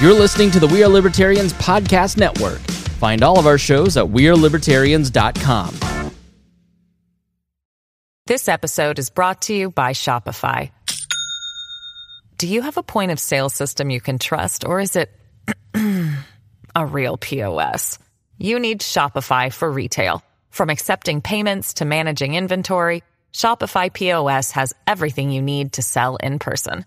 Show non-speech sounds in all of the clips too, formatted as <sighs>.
You're listening to the We Are Libertarians Podcast Network. Find all of our shows at WeareLibertarians.com. This episode is brought to you by Shopify. Do you have a point of sale system you can trust, or is it <clears throat> a real POS? You need Shopify for retail. From accepting payments to managing inventory, Shopify POS has everything you need to sell in person.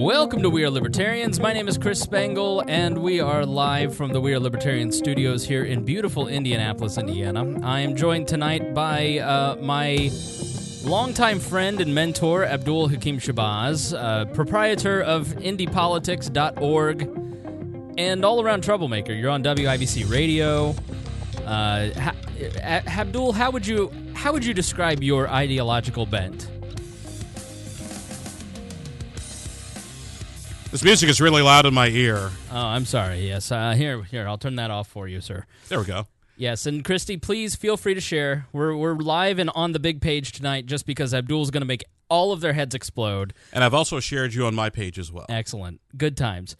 Welcome to We Are Libertarians. My name is Chris Spangle, and we are live from the We Are Libertarian studios here in beautiful Indianapolis, Indiana. I am joined tonight by uh, my longtime friend and mentor, Abdul Hakim Shabazz, uh, proprietor of IndyPolitics.org, and all around troublemaker. You're on WIBC Radio. Uh, ha- Abdul, how would you how would you describe your ideological bent? This music is really loud in my ear. Oh, I'm sorry. Yes, uh, here, here. I'll turn that off for you, sir. There we go. Yes, and Christy, please feel free to share. We're we're live and on the big page tonight, just because Abdul's going to make all of their heads explode. And I've also shared you on my page as well. Excellent, good times.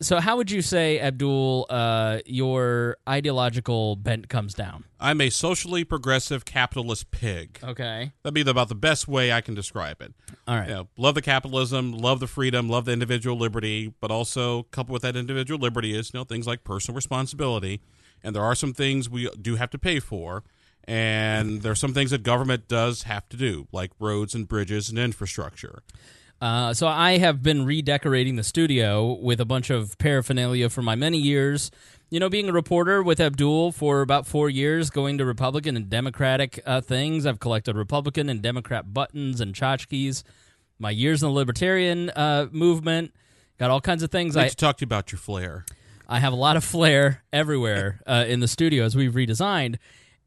So, how would you say, Abdul, uh, your ideological bent comes down? I'm a socially progressive capitalist pig. Okay, that'd be about the best way I can describe it. All right. You know, love the capitalism, love the freedom, love the individual liberty, but also coupled with that individual liberty is you know things like personal responsibility, and there are some things we do have to pay for, and there are some things that government does have to do, like roads and bridges and infrastructure. Uh, so I have been redecorating the studio with a bunch of paraphernalia for my many years. You know, being a reporter with Abdul for about four years, going to Republican and Democratic uh, things. I've collected Republican and Democrat buttons and tchotchkes. My years in the Libertarian uh, movement, got all kinds of things. I need to talk to you about your flair. I have a lot of flair everywhere uh, in the studio as we've redesigned.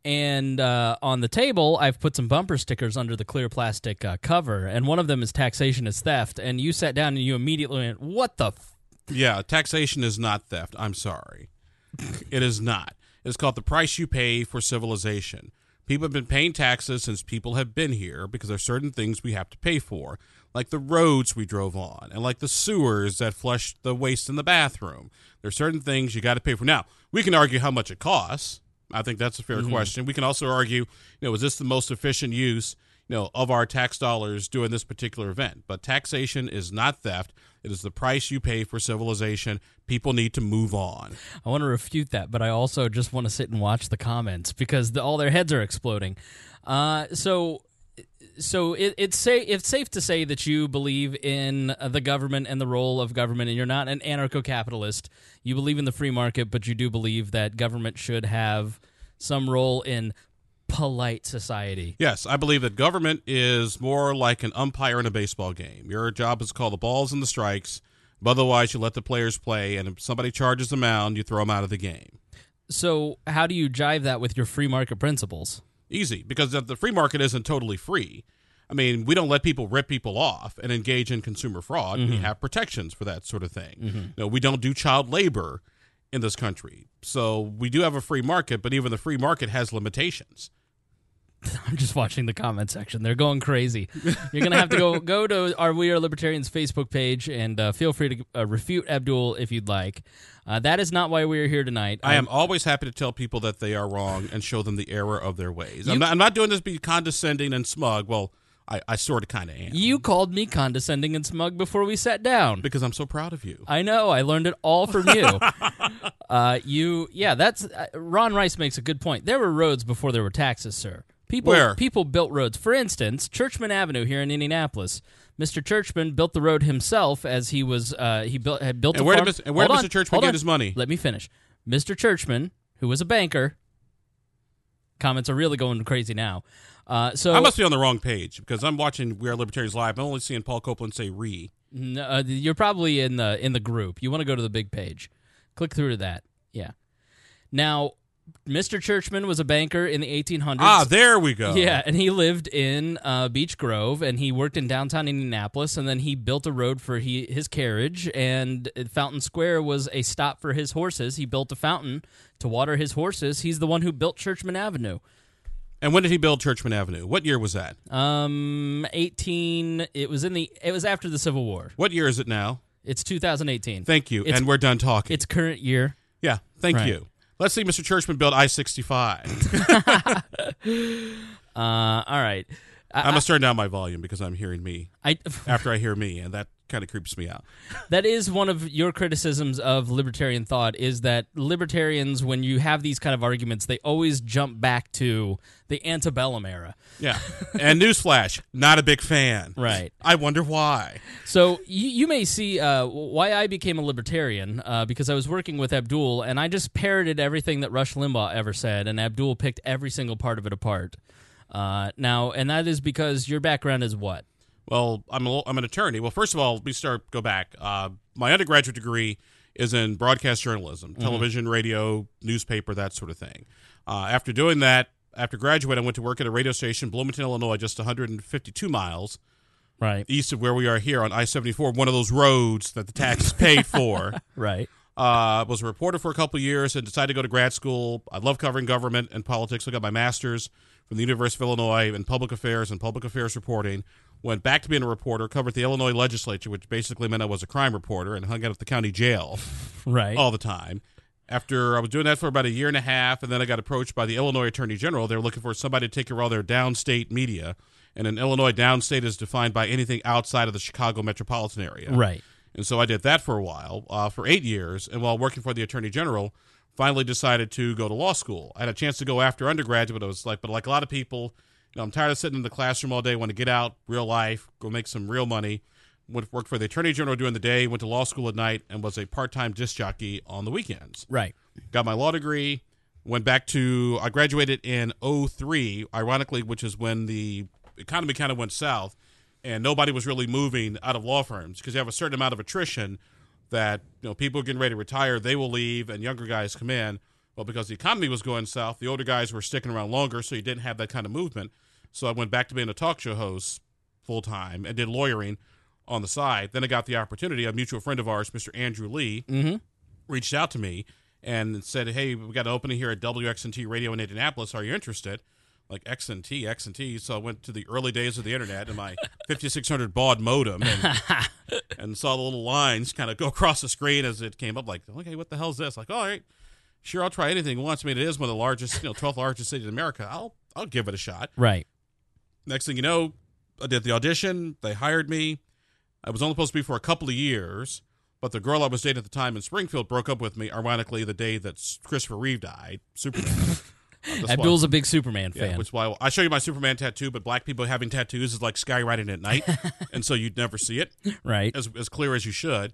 And uh, on the table, I've put some bumper stickers under the clear plastic uh, cover, and one of them is taxation is theft. And you sat down and you immediately went, "What the?" F-? Yeah, taxation is not theft. I'm sorry, it is not. It's called the price you pay for civilization. People have been paying taxes since people have been here because there are certain things we have to pay for, like the roads we drove on, and like the sewers that flush the waste in the bathroom. There are certain things you got to pay for. Now, we can argue how much it costs I think that's a fair mm-hmm. question. We can also argue, you know, is this the most efficient use, you know, of our tax dollars doing this particular event? But taxation is not theft. It is the price you pay for civilization. People need to move on. I want to refute that, but I also just want to sit and watch the comments because the, all their heads are exploding. Uh, so so it, it's say it's safe to say that you believe in uh, the government and the role of government, and you're not an anarcho-capitalist. You believe in the free market, but you do believe that government should have some role in polite society. Yes, I believe that government is more like an umpire in a baseball game. Your job is to call the balls and the strikes. But otherwise, you let the players play, and if somebody charges the mound, you throw them out of the game. So, how do you jive that with your free market principles? Easy, because the free market isn't totally free. I mean, we don't let people rip people off and engage in consumer fraud. Mm-hmm. We have protections for that sort of thing. Mm-hmm. Know, we don't do child labor in this country. So we do have a free market, but even the free market has limitations. <laughs> I'm just watching the comment section. They're going crazy. You're gonna have to go go to our We Are Libertarians Facebook page and uh, feel free to uh, refute Abdul if you'd like. Uh, that is not why we are here tonight. I am always happy to tell people that they are wrong and show them the error of their ways. You, I'm, not, I'm, not, doing this to be condescending and smug. Well, I, I sort of kind of am. You called me condescending and smug before we sat down because I'm so proud of you. I know. I learned it all from you. <laughs> uh, you, yeah. That's uh, Ron Rice makes a good point. There were roads before there were taxes, sir. People, Where? people built roads. For instance, Churchman Avenue here in Indianapolis. Mr. Churchman built the road himself as he was uh, he built had built. And where farm. did Mr. And where did Mr. Churchman get his money? Let me finish. Mr. Churchman, who was a banker. Comments are really going crazy now. Uh, so I must be on the wrong page because I'm watching We Are Libertarians live. I'm only seeing Paul Copeland say "re." No, uh, you're probably in the in the group. You want to go to the big page. Click through to that. Yeah. Now, Mr. Churchman was a banker in the 1800s. Ah, there we go. Yeah, and he lived in uh, Beech Grove, and he worked in downtown Indianapolis, and then he built a road for he, his carriage, and Fountain Square was a stop for his horses. He built a fountain to water his horses. He's the one who built Churchman Avenue. And when did he build Churchman Avenue? What year was that? Um, 18. It was in the. It was after the Civil War. What year is it now? It's 2018. Thank you. It's- and we're done talking. It's current year. yeah, thank Right. you. Let's see Mr. Churchman build I 65. <laughs> Uh, all right. I, I'm going to turn down my volume because I'm hearing me I, after I hear me, and that kind of creeps me out. that is one of your criticisms of libertarian thought is that libertarians, when you have these kind of arguments, they always jump back to the antebellum era. Yeah. And newsflash, not a big fan. Right. I wonder why. So you, you may see uh, why I became a libertarian uh, because I was working with Abdul and I just parroted everything that Rush Limbaugh ever said, and Abdul picked every single part of it apart. Uh, now, and that is because your background is what? Well, I'm a, I'm an attorney. Well, first of all, let me start go back. Uh, my undergraduate degree is in broadcast journalism, television, radio, newspaper, that sort of thing. Uh, after doing that, after graduating, I went to work at a radio station, Bloomington, Illinois, just 152 miles Right. east of where we are here on I-74, one of those roads that the tax is paid for. <laughs> Right. Uh, was a reporter for a couple of years and decided to go to grad school. I love covering government and politics. I got my master's from the University of Illinois in public affairs and public affairs reporting. Went back to being a reporter, covered the Illinois legislature, which basically meant I was a crime reporter and hung out at the county jail Right. all the time. After I was doing that for about a year and a half, and then I got approached by the Illinois Attorney General. They were looking for somebody to take care of all their downstate media. And in Illinois, downstate is defined by anything outside of the Chicago metropolitan area. Right. And so I did that for a while, uh, for eight years. And while working for the Attorney General, finally decided to go to law school. I had a chance to go after undergraduate. I was like, but like a lot of people, know, I'm tired of sitting in the classroom all day. Want to get out, real life, go make some real money. Went worked for the Attorney General during the day, went to law school at night, and was a part-time disc jockey on the weekends. Right. Got my law degree. Went back to I graduated in 03, ironically, which is when the economy kind of went south and nobody was really moving out of law firms because you have a certain amount of attrition that you know people are getting ready to retire, they will leave, and younger guys come in. Well, because the economy was going south, the older guys were sticking around longer, so you didn't have that kind of movement. So I went back to being a talk show host full time and did lawyering on the side. Then I got the opportunity. A mutual friend of ours, Mr. Andrew Lee, Mm-hmm. reached out to me and said, "Hey, we got an opening here at WXNT Radio in Indianapolis. Are you interested?" Like X and T, X and T. So I went to the early days of the internet and my <laughs> 5600 baud modem and, <laughs> and saw the little lines kind of go across the screen as it came up. Like, okay, what the hell's this? Like, all right, sure, I'll try anything once. I mean, it is one of the largest, you know, 12th largest cities in America. I'll I'll give it a shot. Right. Next thing you know, I did the audition. They hired me. I was only supposed to be for a couple of years, but the girl I was dating at the time in Springfield broke up with me. Ironically, the day that Christopher Reeve died, Superman. Uh, that's why- Abdul's a big Superman yeah, fan. which why I show you my Superman tattoo. But black people having tattoos is like skywriting at night, <laughs> and so you'd never see it right. as as clear as you should.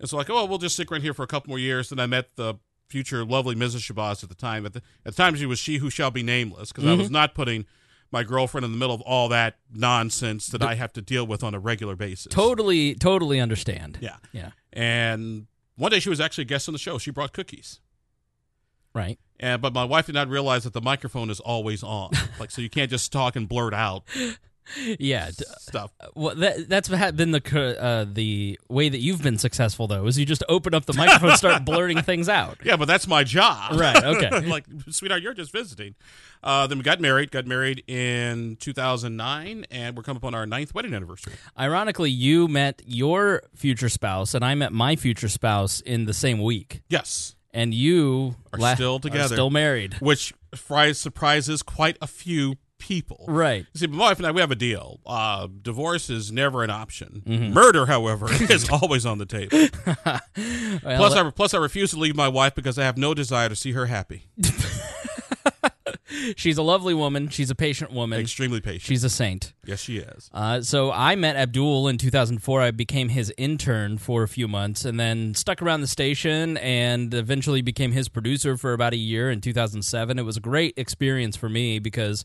And so like, oh, we'll just stick around here for a couple more years. Then I met the future lovely Mrs. Shabazz at the time. At the at the time, she was she who shall be nameless because I was not putting my girlfriend in the middle of all that nonsense that I have to deal with on a regular basis. Totally, totally understand. Yeah. Yeah. And one day she was actually a guest on the show. She brought cookies. Right. And but my wife did not realize that the microphone is always on. <laughs> like so you can't just talk and blurt out Yeah. stuff. Well, that, that's ha- been the uh, the way that you've been successful, though, is you just open up the <laughs> microphone, and start blurting things out. Yeah, but that's my job. Right, okay. <laughs> like, sweetheart, you're just visiting. Uh, then we got married. Got married in 2009, and we're coming up on our ninth wedding anniversary. Ironically, you met your future spouse, and I met my future spouse in the same week, Yes, and you Are still together. still married. which fries surprises quite a few people. Right. See, my wife and I, we have a deal. Uh, divorce is never an option. Mm-hmm. Murder, however, <laughs> is always on the table. <laughs> Well, Plus, I plus I refuse to leave my wife because I have no desire to see her happy. <laughs> she's a lovely woman. She's a patient woman. Extremely patient. She's a saint. yes, she is. Uh, so I met Abdul in 2004. I became his intern for a few months and then stuck around the station and eventually became his producer for about a year in 2007. It was a great experience for me because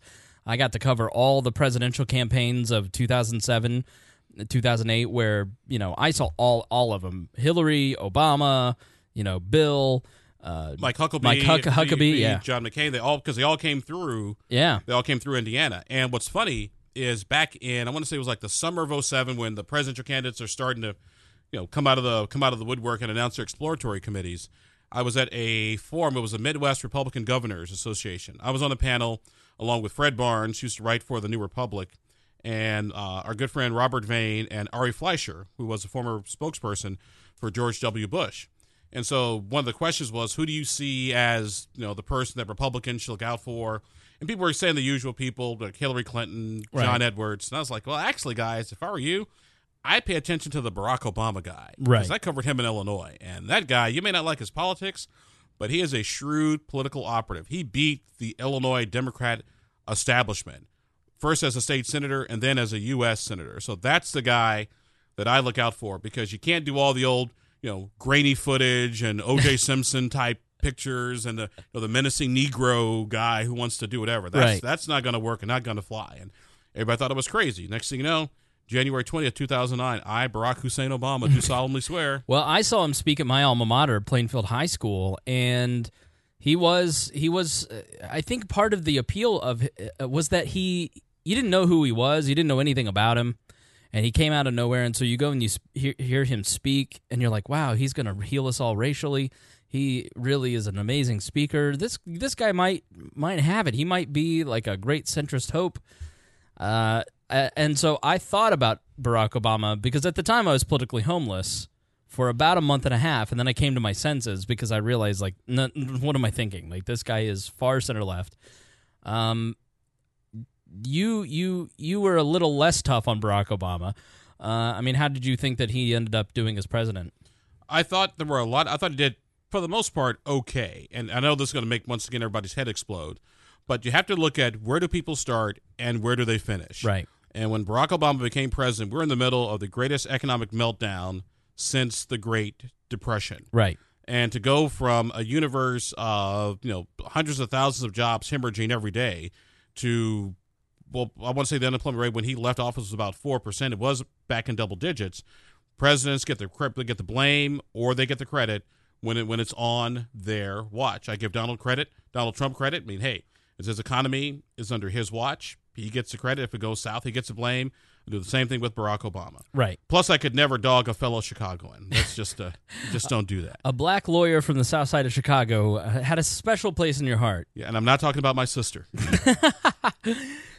I got to cover all the presidential campaigns of 2007, 2008, where, you know, I saw all, all of them Hillary, Obama, you know, Bill. uh, Mike Huckabee, Mike Huck- Huckabee, yeah. John McCain. They all because they all came through. yeah, They all came through Indiana. And what's funny is back in I want to say it was like the summer of 07 when the presidential candidates are starting to, you know, come out of the come out of the woodwork and announce their exploratory committees. I was at a forum. It was the Midwest Republican Governors Association. I was on a panel along with Fred Barnes, who used to write for the New Republic, and uh, our good friend Robert Vane and Ari Fleischer, who was a former spokesperson for George W. Bush. And so one of the questions was, who do you see as you know the person that Republicans should look out for? And people were saying the usual people, like Hillary Clinton, John Right. Edwards. And I was like, well, actually, guys, if I were you, I'd pay attention to the Barack Obama guy. Right. Because I covered him in Illinois. And that guy, you may not like his politics, but he is a shrewd political operative. He beat the Illinois Democrat establishment, first as a state senator and then as a U.S. senator. So that's the guy that I look out for because you can't do all the old, you know, grainy footage and O.J. <laughs> Simpson type pictures and the you know, the menacing Negro guy who wants to do whatever. That's Right. that's not going to work and not going to fly. And everybody thought it was crazy. Next thing you know, January twentieth, two thousand nine, I Barack Hussein Obama do <laughs> solemnly swear. Well, I saw him speak at my alma mater, Plainfield High School, and he was he was uh, I think part of the appeal of uh, was that he you didn't know who he was, you didn't know anything about him, and he came out of nowhere, and so you go and you sp- hear, hear him speak, and you're like, wow, he's going to heal us all racially. He really is an amazing speaker. This this guy might might have it. He might be like a great centrist hope. Uh, and so I thought about Barack Obama because at the time I was politically homeless for about a month and a half, and then I came to my senses because I realized, like, n- what am I thinking? Like, this guy is far center left. Um, you you you were a little less tough on Barack Obama. Uh, I mean, how did you think that he ended up doing as president? I thought there were a lot. I thought he did, for the most part, okay. And I know this is going to make once again everybody's head explode, but you have to look at where do people start and where do they finish. Right. And when Barack Obama became president, we're in the middle of the greatest economic meltdown since the Great Depression. Right. And to go from a universe of you know hundreds of thousands of jobs hemorrhaging every day to well, I want to say the unemployment rate when he left office was about four percent. It was back in double digits. Presidents get the get the blame or they get the credit when it when it's on their watch. I give Donald credit, Donald Trump credit. I mean, hey, as his economy is under his watch, he gets the credit. If it goes south, he gets the blame. I do the same thing with Barack Obama. Right. Plus, I could never dog a fellow Chicagoan. That's just uh, <laughs> just don't do that. A black lawyer from the south side of Chicago uh, had a special place in your heart. Yeah, and I'm not talking about my sister. <laughs>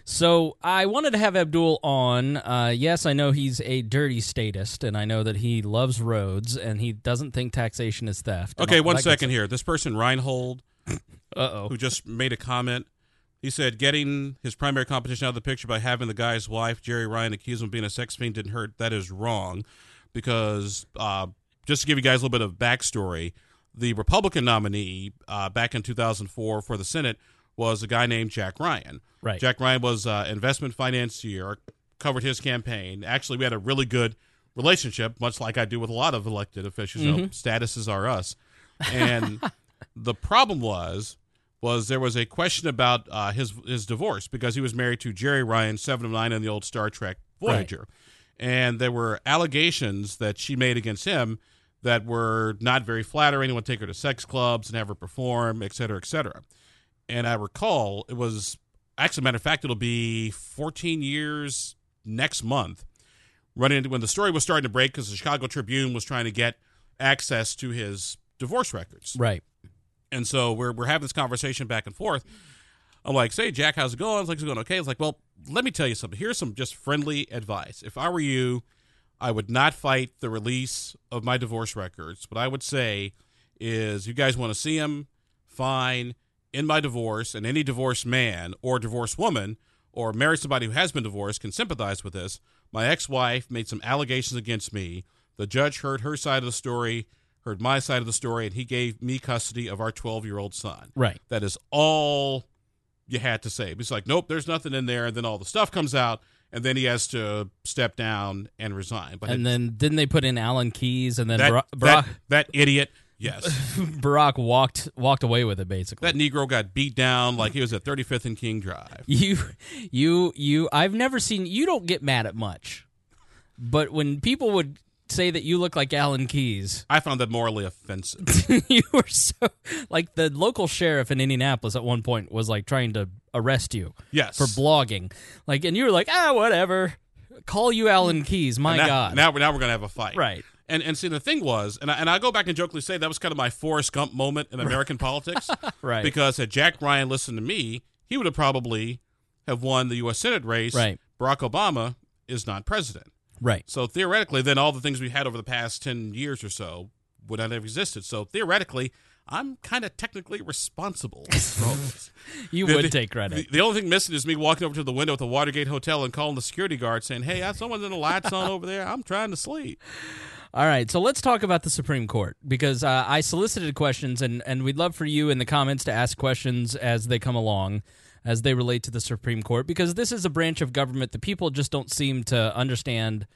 So I wanted to have Abdul on. Uh, yes, I know he's a dirty statist, and I know that he loves roads, and he doesn't think taxation is theft. Okay, one second here. This person Reinhold. Uh-oh. who just made a comment, he said getting his primary competition out of the picture by having the guy's wife, Jeri Ryan, accuse him of being a sex fiend didn't hurt. That is wrong, because uh, just to give you guys a little bit of backstory, the Republican nominee uh, back in 2004 for the Senate was a guy named Jack Ryan. Right. Jack Ryan was uh, investment financier, covered his campaign. Actually, we had a really good relationship, much like I do with a lot of elected officials. You know, statuses are us. And <laughs> the problem was was there was a question about uh, his his divorce because he was married to Jeri Ryan, seven of nine in the old Star Trek Voyager, and there were allegations that she made against him that were not very flattering. He would take her to sex clubs and have her perform, et cetera, et cetera. And I recall it was actually, matter of fact, it'll be 14 years next month. Running into when the story was starting to break because the Chicago Tribune was trying to get access to his divorce records. Right. And so we're we're having this conversation back and forth. I'm like, say, Jack, how's it going? I was like, it's going okay. It's like, well, let me tell you something. Here's some just friendly advice. If I were you, I would not fight the release of my divorce records. What I would say is, you guys want to see them? Fine. In my divorce, and any divorced man or divorced woman or married somebody who has been divorced can sympathize with this. My ex-wife made some allegations against me. The judge heard her side of the story, heard my side of the story, and he gave me custody of our 12-year-old son. Right. That is all you had to say. He's like, nope, there's nothing in there. And then all the stuff comes out, and then he has to step down and resign. But And it- then didn't they put in Alan Keyes, and then that, Barack, that, that idiot, yes. <laughs> Barack walked walked away with it basically. that Negro got beat down like he was at 35th and King Drive. <laughs> you you you I've never seen you don't get mad at much. But when people would say that you look like Alan Keyes. I found that morally offensive. <laughs> you were so like the local sheriff in Indianapolis at one point was like trying to arrest you Yes. for blogging. Like and you were like, "Ah, whatever. Call you Alan Keyes." My now, god. Now, now we're going to have a fight. Right. And and see the thing was, and I, and I go back and jokingly say that was kind of my Forrest Gump moment in American <laughs> politics, Right. Because had Jack Ryan listened to me, he would have probably have won the U.S. Senate race. Right. Barack Obama is not president, right. so theoretically, then all the things we had over the past ten years or so would not have existed. So theoretically, I'm kind of technically responsible for all this. <laughs> You The- would the- take credit. The, the only thing missing is me walking over to the window at the Watergate Hotel and calling the security guard saying, "Hey, I- someone's in the lights on over there. I'm trying to sleep." <laughs> All right, so let's talk about the Supreme Court because uh, I solicited questions, and, and we'd love for you in the comments to ask questions as they come along, as they relate to the Supreme Court, because this is a branch of government that people just don't seem to understand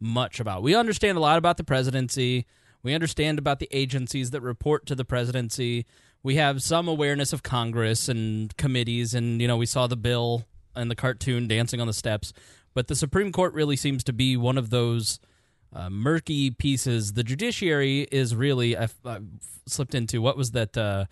much about. We understand a lot about the presidency, we understand about the agencies that report to the presidency, we have some awareness of Congress and committees, and you know we saw the bill and the cartoon dancing on the steps, but the Supreme Court really seems to be one of those uh, murky pieces. The judiciary is really I, I slipped into what was that uh,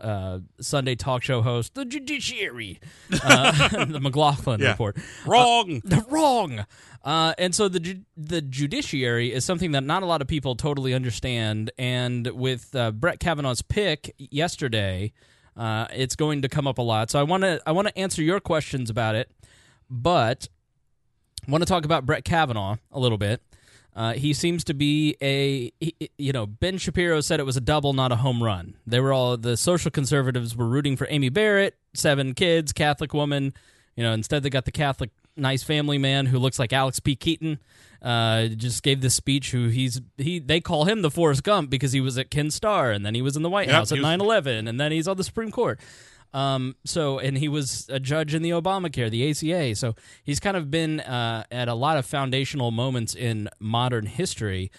uh, Sunday talk show host? The judiciary, <laughs> uh, <laughs> the McLaughlin Yeah. report. Wrong. The wrong. Uh, and so the ju- the judiciary is something that not a lot of people totally understand. And with uh, Brett Kavanaugh's pick yesterday, uh, it's going to come up a lot. So I want to I want to answer your questions about it, but I want to talk about Brett Kavanaugh a little bit. Uh, he seems to be a, he- you know, Ben Shapiro said it was a double, not a home run. They were all, the social conservatives were rooting for Amy Barrett, seven kids, Catholic woman. You know, instead they got the Catholic nice family man who looks like Alex P. Keaton. Uh, just gave this speech. Who he's he they call him the Forrest Gump because he was at Ken Starr and then he was in the White Yep, House at he 9/11 and then he's on the Supreme Court. Um, so and he was a judge in the Obamacare, the ACA. So he's kind of been uh, at a lot of foundational moments in modern history,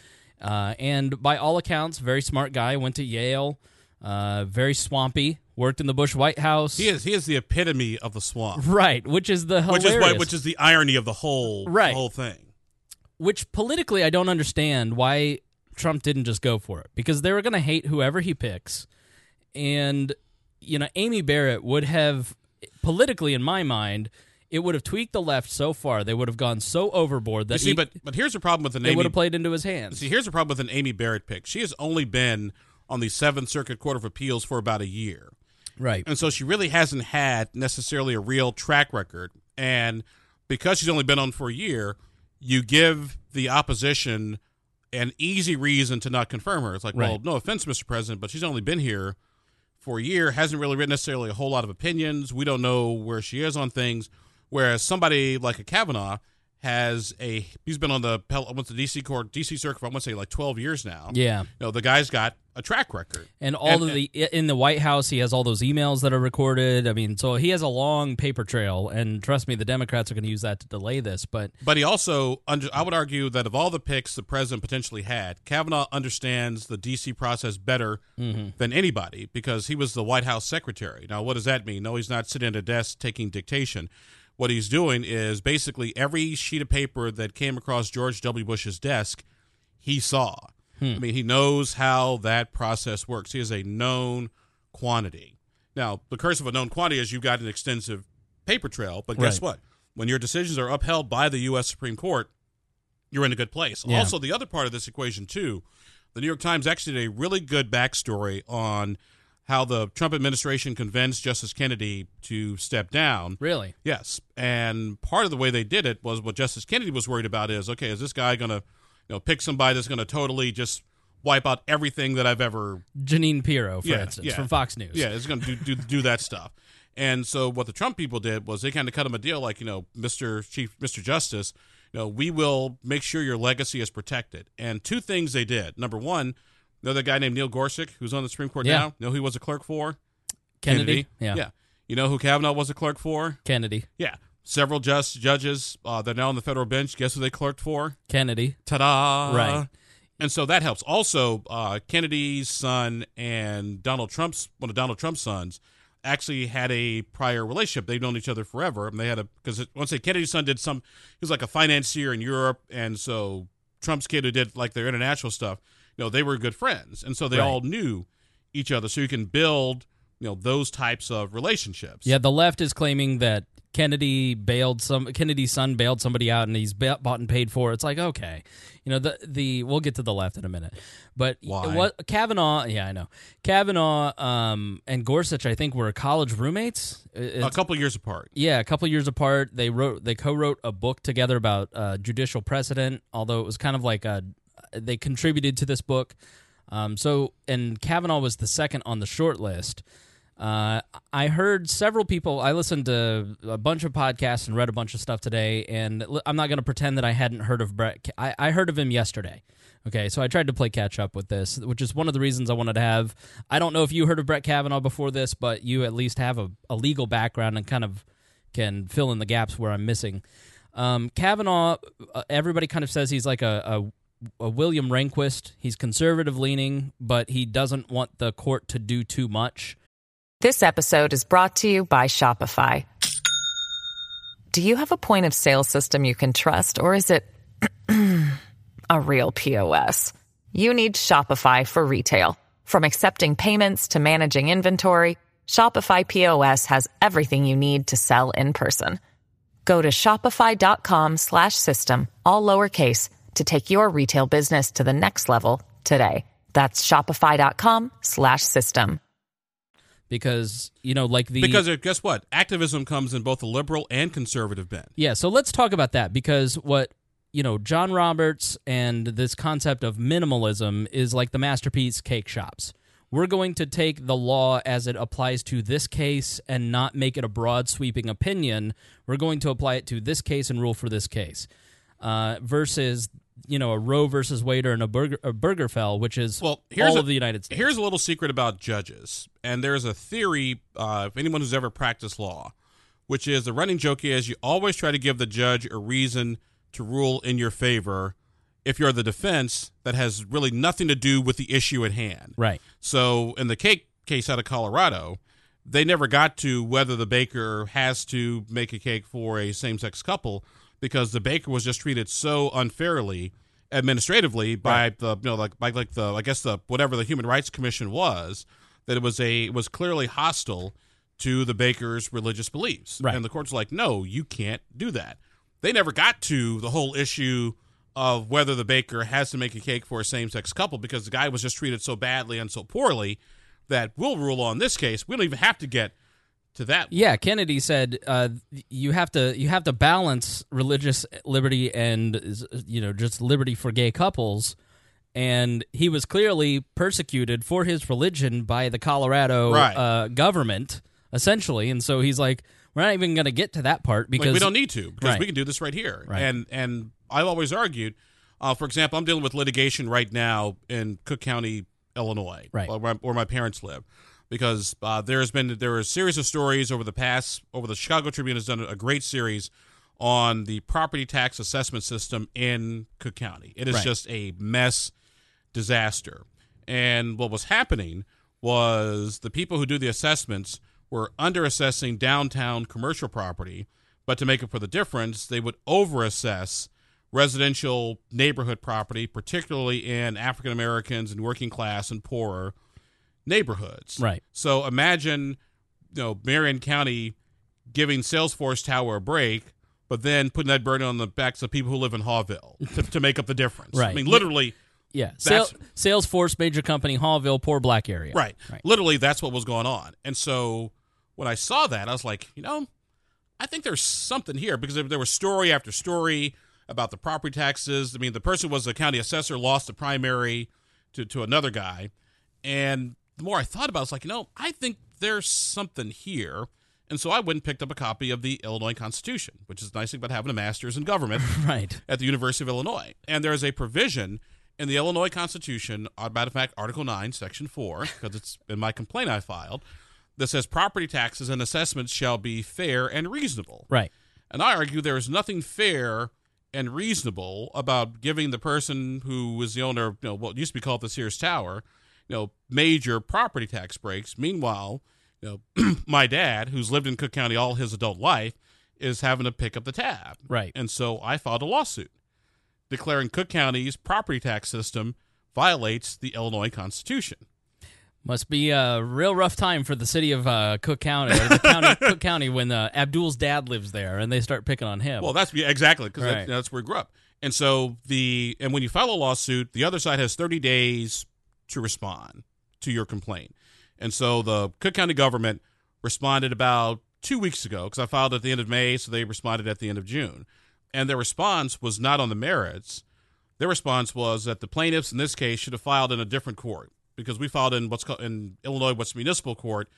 uh, and by all accounts, very smart guy. Went to Yale. Uh, very swampy. Worked in the Bush White House. He is he is the epitome of the swamp, right, which is the which is what, which is the irony of the whole Right. the whole thing. which politically I don't understand why Trump didn't just go for it because they were going to hate whoever he picks, and you know Amy Barrett would have politically, in my mind, it would have tweaked the left so far they would have gone so overboard that You see, he, but but here's the problem with an Amy. would have played into his hands. See, here's the problem with an Amy Barrett pick. She has only been on the Seventh Circuit Court of Appeals for about a year. right, And so she really hasn't had necessarily a real track record. And because she's only been on for a year, you give the opposition an easy reason to not confirm her. It's like, well, no offense, Mr. President, but she's only been here for a year, hasn't really written necessarily a whole lot of opinions. We don't know where she is on things. Whereas somebody like a Kavanaugh has a he's been on the what's the DC court DC circuit for I want to say like twelve years now. yeah. You know, the guy's got a track record. And all And- of the in the White House, he has all those emails that are recorded. I mean, so he has a long paper trail, and trust me, the Democrats are going to use that to delay this. But But he also, under, I would argue that of all the picks the president potentially had, Kavanaugh understands the D.C. process better mm-hmm. than anybody because he was the White House secretary. Now, what does that mean? No, he's not sitting at a desk taking dictation. What he's doing is basically every sheet of paper that came across George W. Bush's desk, he saw. Hmm. I mean, he knows how that process works. He is a known quantity. Now, the curse of a known quantity is you've got an extensive paper trail, but guess Right. what? When your decisions are upheld by the U.S. Supreme Court, you're in a good place. Yeah. Also, the other part of this equation, too, the New York Times actually did a really good backstory on how the Trump administration convinced Justice Kennedy to step down. really, Yes, and part of the way they did it was what Justice Kennedy was worried about is okay, is this guy going to, you know, pick somebody that's going to totally just wipe out everything that I've ever Jeanine Pirro, for Yeah, instance, yeah. from Fox News. yeah, it's going to do, do do that stuff. And so what the Trump people did was they kind of cut him a deal like, you know, Mr. Chief Mr. Justice, you know, we will make sure your legacy is protected. And two things they did. Number one, you know the guy named Neil Gorsuch who's on the Supreme Court Yeah. now? Know who he was a clerk for? Kennedy. Yeah. Yeah. You know who Kavanaugh was a clerk for? Kennedy. Yeah. Several just judges, uh, they're now on the federal bench. Guess who they clerked for? Kennedy. Ta-da! Right. And so that helps. Also, uh, Kennedy's son and Donald Trump's one of Donald Trump's sons actually had a prior relationship. They've known each other forever. And they had a because once say Kennedy's son did some, he was like a financier in Europe, and so Trump's kid who did like their international stuff, you know, they were good friends, and so they Right. all knew each other. So you can build, you know, those types of relationships. Yeah, the left is claiming that Kennedy bailed some Kennedy's son bailed somebody out and he's bought and paid for. It's like okay, you know the the we'll get to the left in a minute, but Why? what Kavanaugh? Yeah, I know Kavanaugh um, and Gorsuch. I think were college roommates. It- a couple years apart. yeah, a couple years apart. They wrote they co-wrote a book together about uh, judicial precedent. Although it was kind of like a they contributed to this book. Um, so and Kavanaugh was the second on the short list. Uh, I heard several people. I listened to a bunch of podcasts and read a bunch of stuff today, and I'm not going to pretend that I hadn't heard of Brett. I, I heard of him yesterday. Okay, so I tried to play catch up with this, which is one of the reasons I wanted to have. I don't know if you heard of Brett Kavanaugh before this, but you at least have a, a legal background and kind of can fill in the gaps where I'm missing. Um, Kavanaugh, uh, everybody kind of says he's like a, a William Rehnquist. He's conservative leaning, but he doesn't want the court to do too much. This episode is brought to you by Shopify. Do you have a point of sale system you can trust, or is it <clears throat> a real POS? You need Shopify for retail. From accepting payments to managing inventory, Shopify POS has everything you need to sell in person. Go to shopify.com slash system, all lowercase, to take your retail business to the next level today. That's shopify.com slash system. because you know like the Because uh, guess what? Activism comes in both the liberal and conservative bent. yeah so let's talk about that because what you know john roberts and this concept of minimalism is like the masterpiece cake shops we're going to take the law as it applies to this case and not make it a broad sweeping opinion we're going to apply it to this case and rule for this case uh, versus you know a roe versus wader and a burger a Obergefell which is Well, here's all a, of the united states Here's a little secret about judges, and there's a theory. Uh, if anyone who's ever practiced law, which is the running joke is you always try to give the judge a reason to rule in your favor if you're the defense that has really nothing to do with the issue at hand. right So in the cake case out of Colorado, they never got to whether the baker has to make a cake for a same-sex couple because the baker was just treated so unfairly administratively by the you know like by like the I guess the whatever the Human Rights Commission was that it was a it was clearly hostile to the baker's religious beliefs. Right. And the court's like, "No, you can't do that." They never got to the whole issue of whether the baker has to make a cake for a same-sex couple because the guy was just treated so badly and so poorly that we'll rule on this case. We don't even have to get to that. Yeah, Kennedy said uh, you have to you have to balance religious liberty and you know just liberty for gay couples, and he was clearly persecuted for his religion by the Colorado Right. uh, government, essentially, and so he's like, we're not even going to get to that part because Like, we don't need to because Right. we can do this right here. Right. And and I've always argued, uh, for example, I'm dealing with litigation right now in Cook County, Illinois, Right. where, where my parents live, because uh, there's been there are a series of stories over the past over the Chicago Tribune has done a great series on the property tax assessment system in Cook County. It is Right. just a mess disaster. And what was happening was the people who do the assessments were underassessing downtown commercial property, but to make up for the difference, they would overassess residential neighborhood property, particularly in African Americans and working class and poorer neighborhoods. Right. So imagine, you know, Marion County giving Salesforce Tower a break, but then putting that burden on the backs of people who live in Haughville to, to make up the difference. Right. I mean, literally. yeah, That's- Salesforce major company Haughville poor black area Right. right Literally, that's what was going on. And so when I saw that, I was like, you know, I think there's something here because there, there was story after story about the property taxes. I mean, the person was the county assessor, lost the primary to, to another guy. And the more I thought about it, I was like, you know, I think there's something here. And so I went and picked up a copy of the Illinois Constitution, which is the nice thing about having a master's in government <laughs> right at the University of Illinois. And there is a provision in the Illinois Constitution, matter of fact, Article 9, Section 4, because it's in my complaint I filed, that says property taxes and assessments shall be fair and reasonable. right And I argue there is nothing fair and reasonable about giving the person who was the owner of you know, what used to be called the Sears Tower, you know, major property tax breaks. Meanwhile, you know, <clears throat> my dad, who's lived in Cook County all his adult life, is having to pick up the tab. Right. And so I filed a lawsuit. declaring Cook County's property tax system violates the Illinois Constitution. Must be a real rough time for the city of uh, Cook County, or the county, <laughs> Cook County, when uh, Abdul's dad lives there, and they start picking on him. Well, that's yeah, exactly because Right. that's where he grew up. And so the and when you file a lawsuit, the other side has 30 days to respond to your complaint. And so the Cook County government responded about two weeks ago because I filed at the end of May, so they responded at the end of June. And their response was not on the merits. Their response was that the plaintiffs in this case should have filed in a different court because we filed in what's called in Illinois what's municipal court,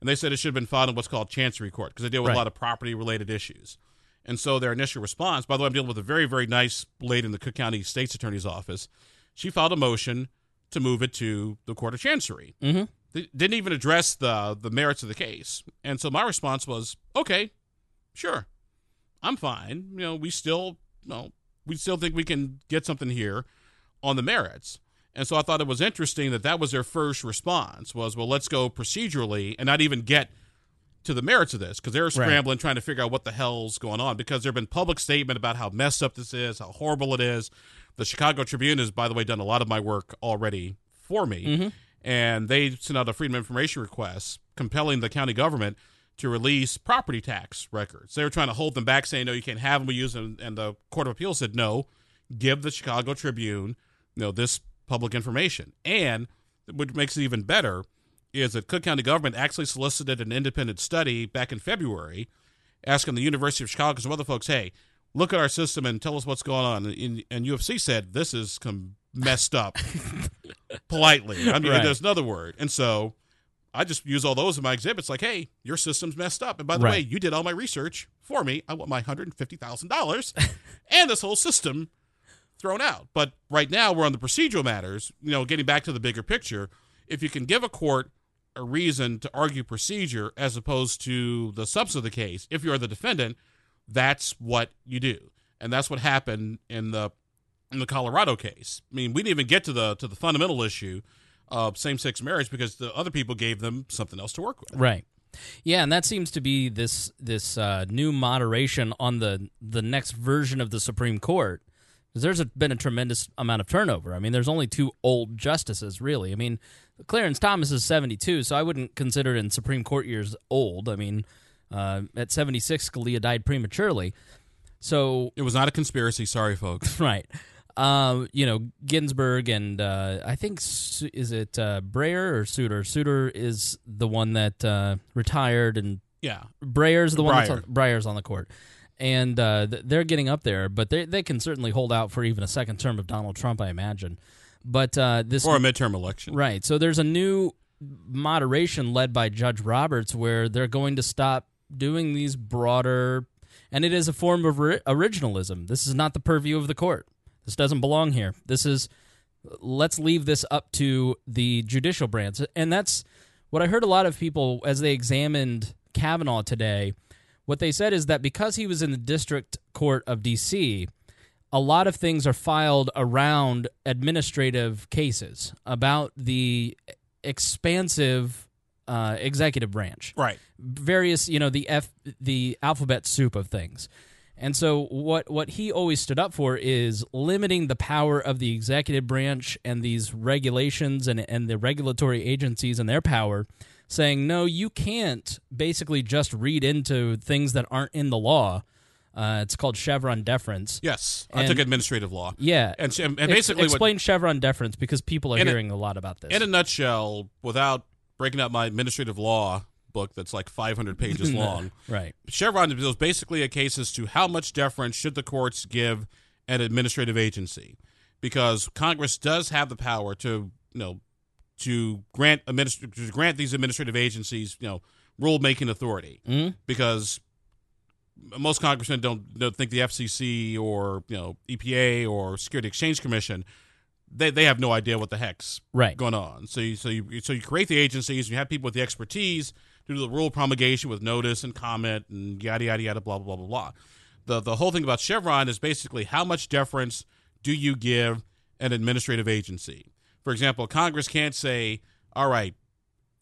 and they said it should have been filed in what's called chancery court because they deal with Right. a lot of property related issues. And so their initial response, by the way, I'm dealing with a very, very nice lady in the Cook County State's Attorney's Office. She filed a motion to move it to the Court of Chancery. hmm They didn't even address the the merits of the case. And so my response was, okay, sure, I'm fine. You know, we still, you know, we still think we can get something here on the merits. And so I thought it was interesting that that was their first response was, well, let's go procedurally and not even get to the merits of this because they're scrambling trying to figure out what the hell's going on because there have been public statement about how messed up this is, how horrible it is. The Chicago Tribune has, by the way, done a lot of my work already for me, mm-hmm. and they sent out a Freedom of Information request compelling the county government to release property tax records. They were trying to hold them back, saying no, you can't have them. We use them, and the Court of Appeal said no, give the Chicago Tribune, you know, this public information. And what makes it even better is that Cook County government actually solicited an independent study back in February, asking the University of Chicago and some other folks, hey, look at our system and tell us what's going on. And, and U of C said this is com- messed up, <laughs> politely. I mean, Right. there's another word. And so I just use all those in my exhibits, like, hey, your system's messed up. And by the way, you did all my research for me. I want my $150,000 <laughs> and this whole system thrown out. But right now we're on the procedural matters. You know, getting back to the bigger picture, if you can give a court a reason to argue procedure as opposed to the substance of the case, if you're the defendant, that's what you do, and that's what happened in the in the Colorado case. I mean, we didn't even get to the to the fundamental issue of same sex marriage because the other people gave them something else to work with. Right. Yeah, and that seems to be this this uh, new moderation on the the next version of the Supreme Court. 'Cause there's a, been a tremendous amount of turnover. I mean, there's only two old justices, really. I mean, Clarence Thomas is 72, so I wouldn't consider it in Supreme Court years old. I mean, uh, at 76, Scalia died prematurely. So It was not a conspiracy. Sorry, folks. <laughs> right. Um, you know, Ginsburg and uh, I think is it uh, Breyer or Souter? Souter is the one that uh, retired, and Yeah, Breyer's the one that's on, Breyer's on the court, and uh, th- they're getting up there. But they they can certainly hold out for even a second term of Donald Trump, I imagine. But uh, this or a midterm election. Right. So there's a new moderation led by Judge Roberts where they're going to stop doing these broader, and it is a form of ri- originalism. This is not the purview of the court. This doesn't belong here. This is, let's leave this up to the judicial branch. And that's what I heard a lot of people as they examined Kavanaugh today. What they said is that because he was in the district court of D.C., a lot of things are filed around administrative cases about the expansive uh, executive branch. Right. various you know the f the alphabet soup of things. And so what what he always stood up for is limiting the power of the executive branch and these regulations and and the regulatory agencies and their power saying no you can't basically just read into things that aren't in the law. Uh, it's called chevron deference. Yes, I took administrative law. yeah. And, and Ex- basically, what, explain chevron deference because people are In a- hearing a lot about this. in a nutshell, without breaking out my administrative law book that's like 500 pages <laughs> long, right. Chevron is basically a case as to how much deference should the courts give an administrative agency, because Congress does have the power to you know to grant administ- to grant these administrative agencies you know rule making authority. Mhm. because most congressmen don't, don't think the FCC or you know EPA or Security Exchange Commission they, they have no idea what the heck's Right. going on. So you so you so you create the agencies, you have people with the expertise to do the rule promulgation with notice and comment and yada yada yada blah blah blah blah blah. The the whole thing about Chevron is basically how much deference do you give an administrative agency? For example, Congress can't say, "All right,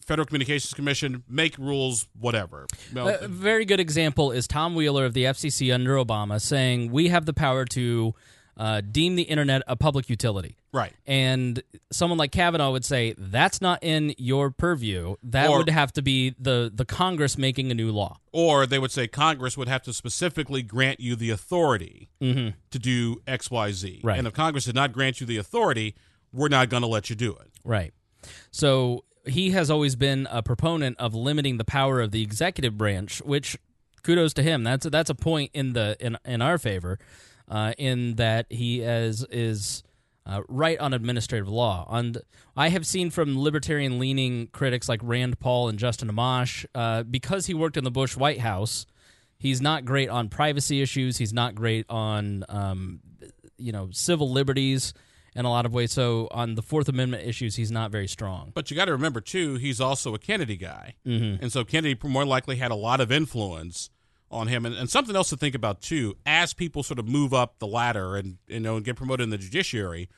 Federal Communications Commission, make rules, whatever." A very good example is Tom Wheeler of the FCC under Obama saying we have the power to uh, deem the internet a public utility. Right. And someone like Kavanaugh would say that's not in your purview. That Or- would have to be the the Congress making a new law. Or they would say Congress would have to specifically grant you the authority to do X, Y, Z. Right. And if Congress did not grant you the authority, we're not going to let you do it. Right. So he has always been a proponent of limiting the power of the executive branch, which kudos to him. That's that's a point in the in in our favor, uh, in that he is is. Uh, right on administrative law. And I have seen from libertarian leaning critics like Rand Paul and Justin Amash, uh, because he worked in the Bush White House, he's not great on privacy issues. He's not great on um, you know civil liberties in a lot of ways. So on the Fourth Amendment issues, he's not very strong. But you got to remember, too, he's also a Kennedy guy. Mm-hmm. And so Kennedy more likely had a lot of influence on him. And, and something else to think about, too, as people sort of move up the ladder and, you know, and get promoted in the judiciary,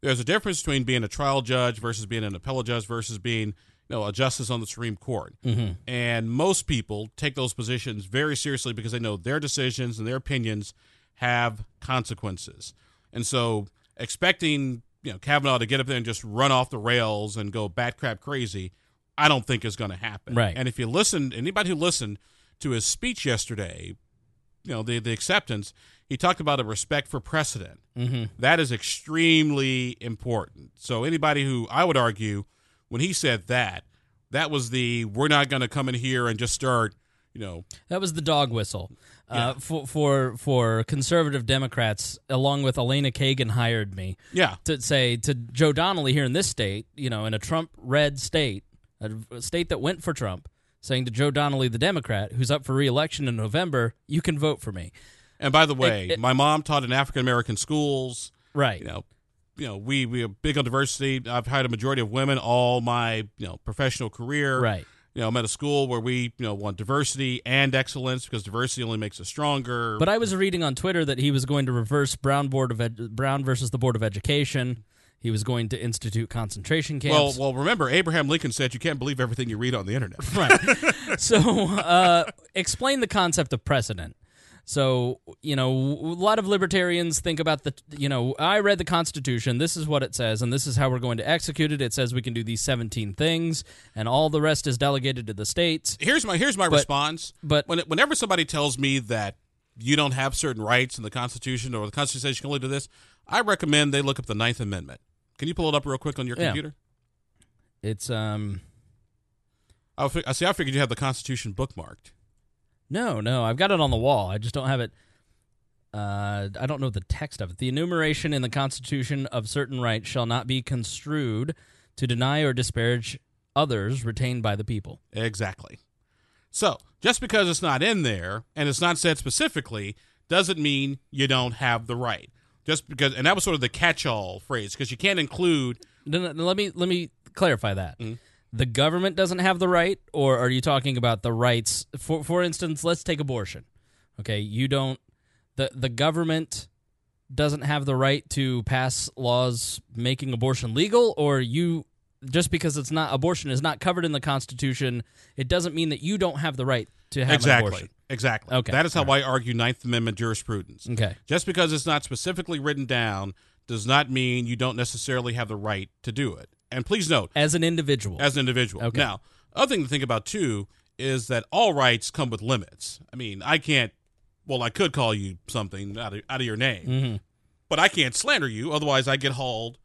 there's a difference between being a trial judge versus being an appellate judge versus being, you know, a justice on the Supreme Court. Mm-hmm. And most people take those positions very seriously because they know their decisions and their opinions have consequences. And so expecting, you know, Kavanaugh to get up there and just run off the rails and go bat crap crazy, I don't think is going to happen. Right. And if you listen, anybody who listened to his speech yesterday, you know, the the acceptance, he talked about a respect for precedent. Mm-hmm. That is extremely important. So anybody who I would argue when he said that, that was the we're not going to come in here and just start, you know, That was the dog whistle uh, for for for conservative Democrats, along with Elena Kagan hired me yeah, to say to Joe Donnelly here in this state, you know, in a Trump-red state, a state that went for Trump, saying to Joe Donnelly, the Democrat, who's up for re-election in November, you can vote for me. And by the way, it- my mom taught in African American schools. Right. You know, you know, we we are big on diversity. I've had a majority of women all my you know professional career. Right. You know, I'm at a school where we you know want diversity and excellence because diversity only makes us stronger. But I was reading on Twitter that he was going to reverse Brown board of Ed- Brown versus the Board of Education. He was going to institute concentration camps. well, well, remember Abraham Lincoln said you can't believe everything you read on the internet. <laughs> right. so, uh, explain the concept of precedent. So, you know, a lot of libertarians think about the, you know, I read the Constitution. This is what it says, and this is how we're going to execute it. It says we can do these 17 things, and all the rest is delegated to the states. here's my here's my response. but- when whenever somebody tells me that you don't have certain rights in the Constitution or the Constitution can only do this, I recommend they look up the Ninth Amendment. Can you pull it up real quick on your Yeah. computer? It's, um, I, fi- see. I figured you have the Constitution bookmarked. no, no, I've got it on the wall. I just don't have it. Uh, I don't know the text of it. The enumeration in the Constitution of certain rights shall not be construed to deny or disparage others retained by the people. Exactly. So just because it's not in there and it's not said specifically doesn't mean you don't have the right. Just because, and that was sort of the catch-all phrase because you can't include. No, no, no, let me let me clarify that. Mm-hmm. The government doesn't have the right, or are you talking about the rights? For for instance, let's take abortion. Okay, you don't. the The government doesn't have the right to pass laws making abortion legal, or you just because it's not abortion is not covered in the Constitution, it doesn't mean that you don't have the right to have an abortion. Exactly. Okay, That is how all I argue Ninth Amendment jurisprudence. Okay, Just because it's not specifically written down does not mean you don't necessarily have the right to do it. And please note, as an individual, as an individual. Okay. Now, other thing to think about too is that all rights come with limits. I mean, I can't. Well, I could call you something out of out of your name, Mhm. but I can't slander you. Otherwise, I get hauled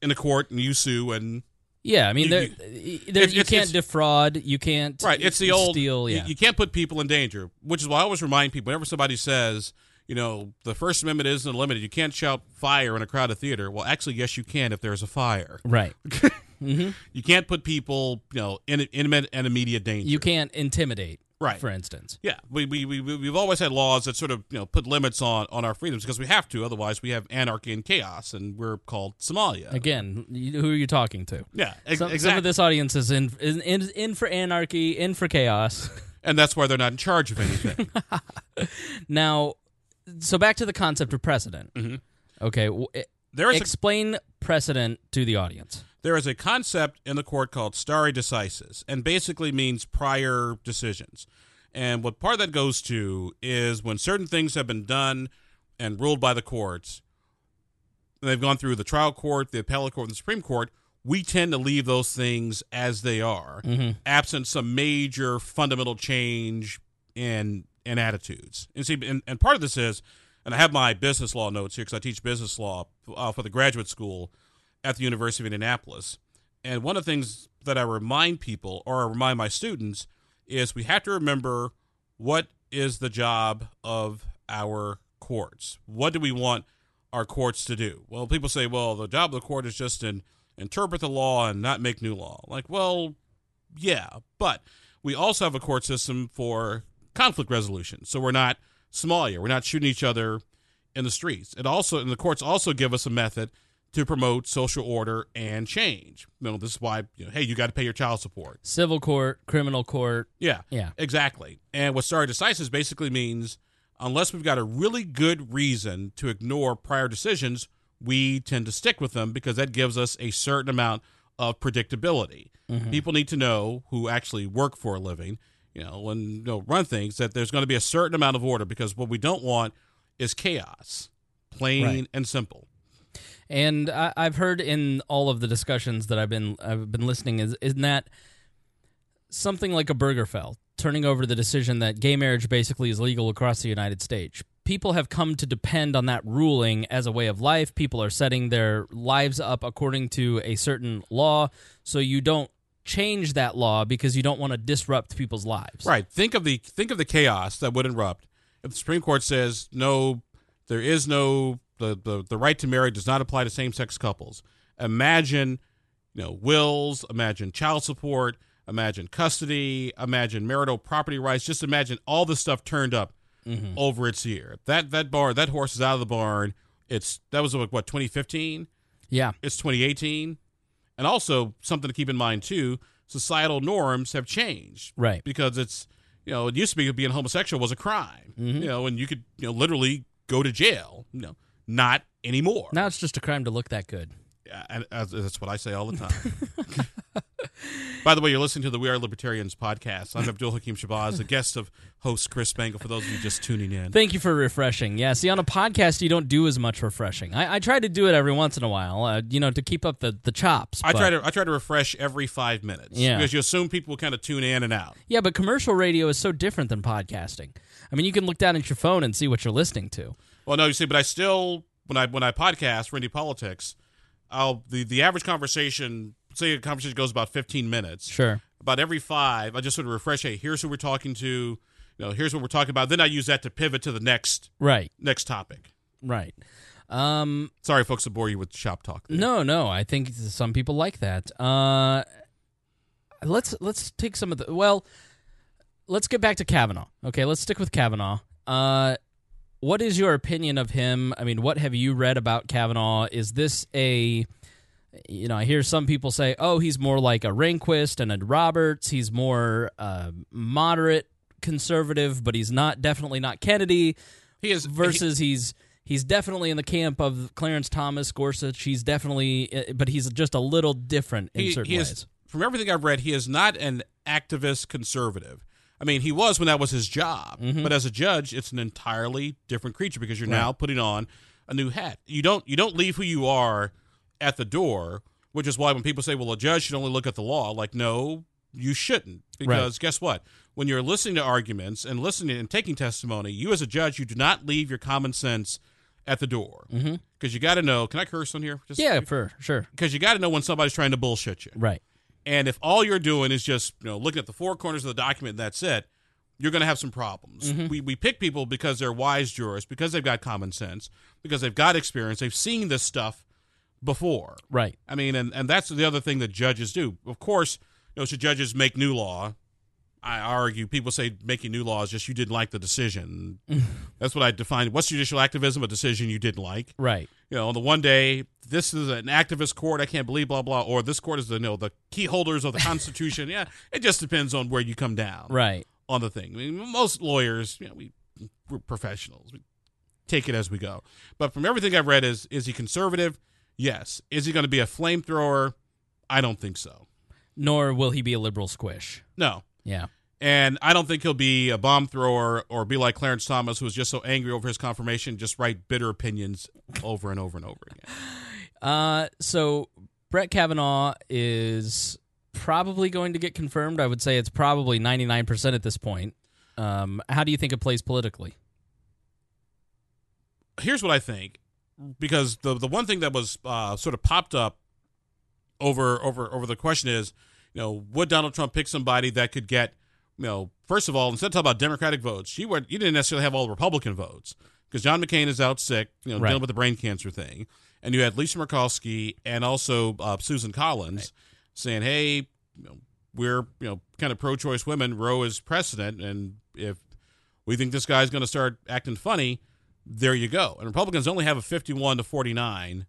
in a court and you sue and yeah. I mean, You- you- there, it's- you can't defraud. You can't right. It's the old steal. you- Yeah, You, can't put people in danger, which is why I always remind people whenever somebody says. You know, the First Amendment isn't limited. You can't shout fire in a crowded theater. Well, actually, yes, you can if there's a fire. right. <laughs> Mm-hmm. You can't put people, you know, in intimate and immediate danger. You can't intimidate, Right. For instance, Yeah, we, we, we, we've always had laws that sort of you know put limits on, on our freedoms because we have to. Otherwise, we have anarchy and chaos, and we're called Somalia. again, who are you talking to? yeah, ex- Some, some exactly. of this audience is in, in in in for anarchy, in for chaos. <laughs> and that's why they're not in charge of anything. <laughs> now, so back to the concept of precedent. Mhm. Okay, there is a, explain precedent to the audience. there is a concept in the court called stare decisis, and basically means prior decisions. And what part of that goes to is when certain things have been done and ruled by the courts, they've gone through the trial court, the appellate court, and the Supreme Court, we tend to leave those things as they are, mm-hmm. absent some major fundamental change in in attitudes. And see, and, and part of this is, and I have my business law notes here because I teach business law uh, for the graduate school at the University of Indianapolis. And one of the things that I remind people, or I remind my students, is we have to remember what is the job of our courts. What do we want our courts to do? Well, people say, well, the job of the court is just to interpret the law and not make new law. Like, well, yeah, but we also have a court system for conflict resolution. So we're not here. We're not shooting each other in the streets. It also, and the courts also give us a method to promote social order and change. You know, this is why, you know, hey, you got to pay your child support. Civil court, criminal court. Yeah. Yeah. Exactly. And what stare decisis basically means unless we've got a really good reason to ignore prior decisions, we tend to stick with them because that gives us a certain amount of predictability. Mm-hmm. People need to know who actually work for a living, you know, and you know, run things that there's going to be a certain amount of order because what we don't want is chaos, plain Right. and simple. And I, I've heard in all of the discussions that I've been I've been listening is in that something like Obergefell turning over the decision that gay marriage basically is legal across the United States. People have come to depend on that ruling as a way of life. People are setting their lives up according to a certain law, so you don't change that law because you don't want to disrupt people's lives. Right. Think of the think of the chaos that would erupt if the Supreme Court says no, there is no the the, the right to marry does not apply to same sex couples. Imagine, you know, wills. Imagine child support. Imagine custody. Imagine marital property rights. Just imagine all this stuff turned up mm-hmm. over its ear. That that bar that horse is out of the barn. It's that was what 2015 Yeah. it's 2018 and also something to keep in mind too societal norms have changed Right. because it's you know it used to be being homosexual was a crime Mm-hmm. you know and you could you know literally go to jail you know not anymore Now it's just a crime to look that good. Yeah, and that's what i say all the time <laughs> by the way you're listening to the we are libertarians podcast i'm abdul hakim shabazz the guest of host chris spangle for those of you just tuning in Thank you for refreshing. Yeah, see, on a podcast, you don't do as much refreshing. I, I try to do it every once in a while, uh, you know, to keep up the, the chops. I but- try to I try to refresh every five minutes. Yeah. Because you assume people kind of tune in and out. Yeah, but commercial radio is so different than podcasting. I mean, you can look down at your phone and see what you're listening to. Well, no, you see, but I still when I when I podcast Indy Politics, I'll the the average conversation say a conversation goes about fifteen minutes. Sure. About every five, I just sort of refresh. Hey, here's who we're talking to. You know, here's what we're talking about. Then I use that to pivot to the next Right, next topic. right. Um, Sorry, folks, to bore you with shop talk. there. no, no, I think some people like that. Uh, let's let's take some of the well. Let's get back to Kavanaugh. Okay, let's stick with Kavanaugh. Uh, what is your opinion of him? I mean, what have you read about Kavanaugh? Is this a you know, I hear some people say, "Oh, he's more like a Rehnquist and a Roberts. He's more uh, moderate conservative, but he's not definitely not Kennedy." He is Versus he's he's definitely in the camp of Clarence Thomas, Gorsuch. He's definitely, uh, but he's just a little different in he, certain he ways. is from everything I've read, he is not an activist conservative. I mean, he was when that was his job, Mm-hmm. but as a judge, it's an entirely different creature because you're now putting on a new hat. You don't you don't leave who you are at the door, which is why when people say, "Well, a judge should only look at the law," like, no, you shouldn't, because guess what? When you're listening to arguments and listening and taking testimony, you as a judge, you do not leave your common sense at the door because you got to know. Can I curse on here? Just, Mm-hmm. Yeah, for sure. because you got to know when somebody's trying to bullshit you. Right. And if all you're doing is just you know looking at the four corners of the document and that's it, you're going to have some problems. We we pick people because they're wise jurists, because they've got common sense, because they've got experience, they've seen this stuff before. Right. I mean, and and that's the other thing that judges do. Of course, you know, should judges make new law? I argue people say making new law is just you didn't like the decision. <laughs> that's what I define. What's judicial activism? A decision you didn't like Right. you know, on the one day, this is an activist court, I can't believe, blah, blah, or this court is the, you know, the key holders of the <laughs> Constitution. yeah, it just depends on where you come down Right. on the thing. I mean, most lawyers, you know, we, we're professionals. We take it as we go. But from everything I've read, is is he conservative? Yes. Is he going to be a flamethrower? I don't think so. Nor will he be a liberal squish. No. Yeah. And I don't think he'll be a bomb thrower or be like Clarence Thomas, who was just so angry over his confirmation, just write bitter opinions over and over and over again. <laughs> Uh, so Brett Kavanaugh is probably going to get confirmed. I would say it's probably 99% at this point. Um, how do you think it plays politically? Here's what I think, because the the one thing that was uh, sort of popped up over over over the question is, you know, would Donald Trump pick somebody that could get, you know, first of all, instead of talking about Democratic votes, you were you didn't necessarily have all Republican votes because John McCain is out sick, you know, Right. dealing with the brain cancer thing, and you had Lisa Murkowski and also uh, Susan Collins saying, hey, you know, we're you know kind of pro-choice women. Roe is precedent, and if we think this guy's going to start acting funny, there you go. And Republicans only have a 51 to 49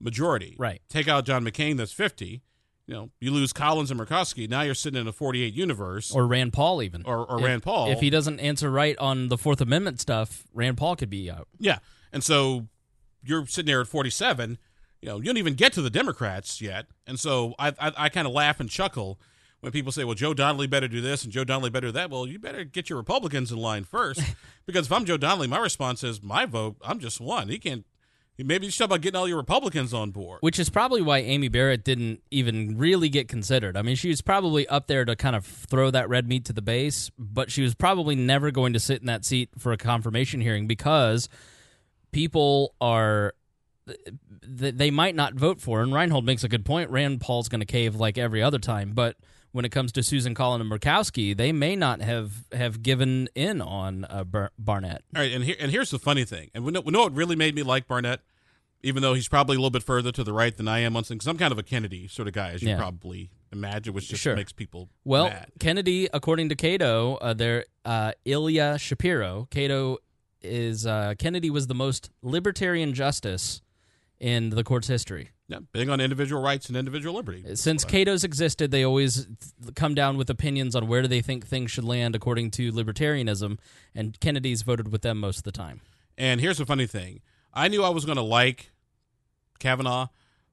majority. Right. Take out John McCain, that's 50. You know, you lose Collins and Murkowski. Now you're sitting in a 48 universe. Or Rand Paul, even. Or- or If- Rand Paul. If he doesn't answer right on the Fourth Amendment stuff, Rand Paul could be out. yeah. And so you're sitting there at 47. You know, you don't even get to the Democrats yet. And so I, I, I kind of laugh and chuckle when people say, well, Joe Donnelly better do this and Joe Donnelly better do that. Well, you better get your Republicans in line first. <laughs> because if I'm Joe Donnelly, my response is, my vote, I'm just one. He can't. Maybe talk about getting all your Republicans on board. Which is probably why Amy Barrett didn't even really get considered. I mean, she was probably up there to kind of throw that red meat to the base, but she was probably never going to sit in that seat for a confirmation hearing because people are th- they might not vote for. And Reinhold makes a good point. Rand Paul's going to cave like every other time, but when it comes to Susan Collins and Murkowski, they may not have have given in on uh, Bar- Barrett. All right, and here and here's the funny thing, and we know, we know what really made me like Barnett, even though he's probably a little bit further to the right than I am on things. I'm kind of a Kennedy sort of guy, as you Yeah. probably imagine, which just Sure. makes people Well, mad. Kennedy, according to Cato, uh, there uh, Ilya Shapiro. Cato is uh, Kennedy was the most libertarian justice in the court's history. Yeah, big on individual rights and individual liberty. Since Cato's existed, they always come down with opinions on where do they think things should land according to libertarianism, and Kennedy's voted with them most of the time. And here's the funny thing: I knew I was going to like Kavanaugh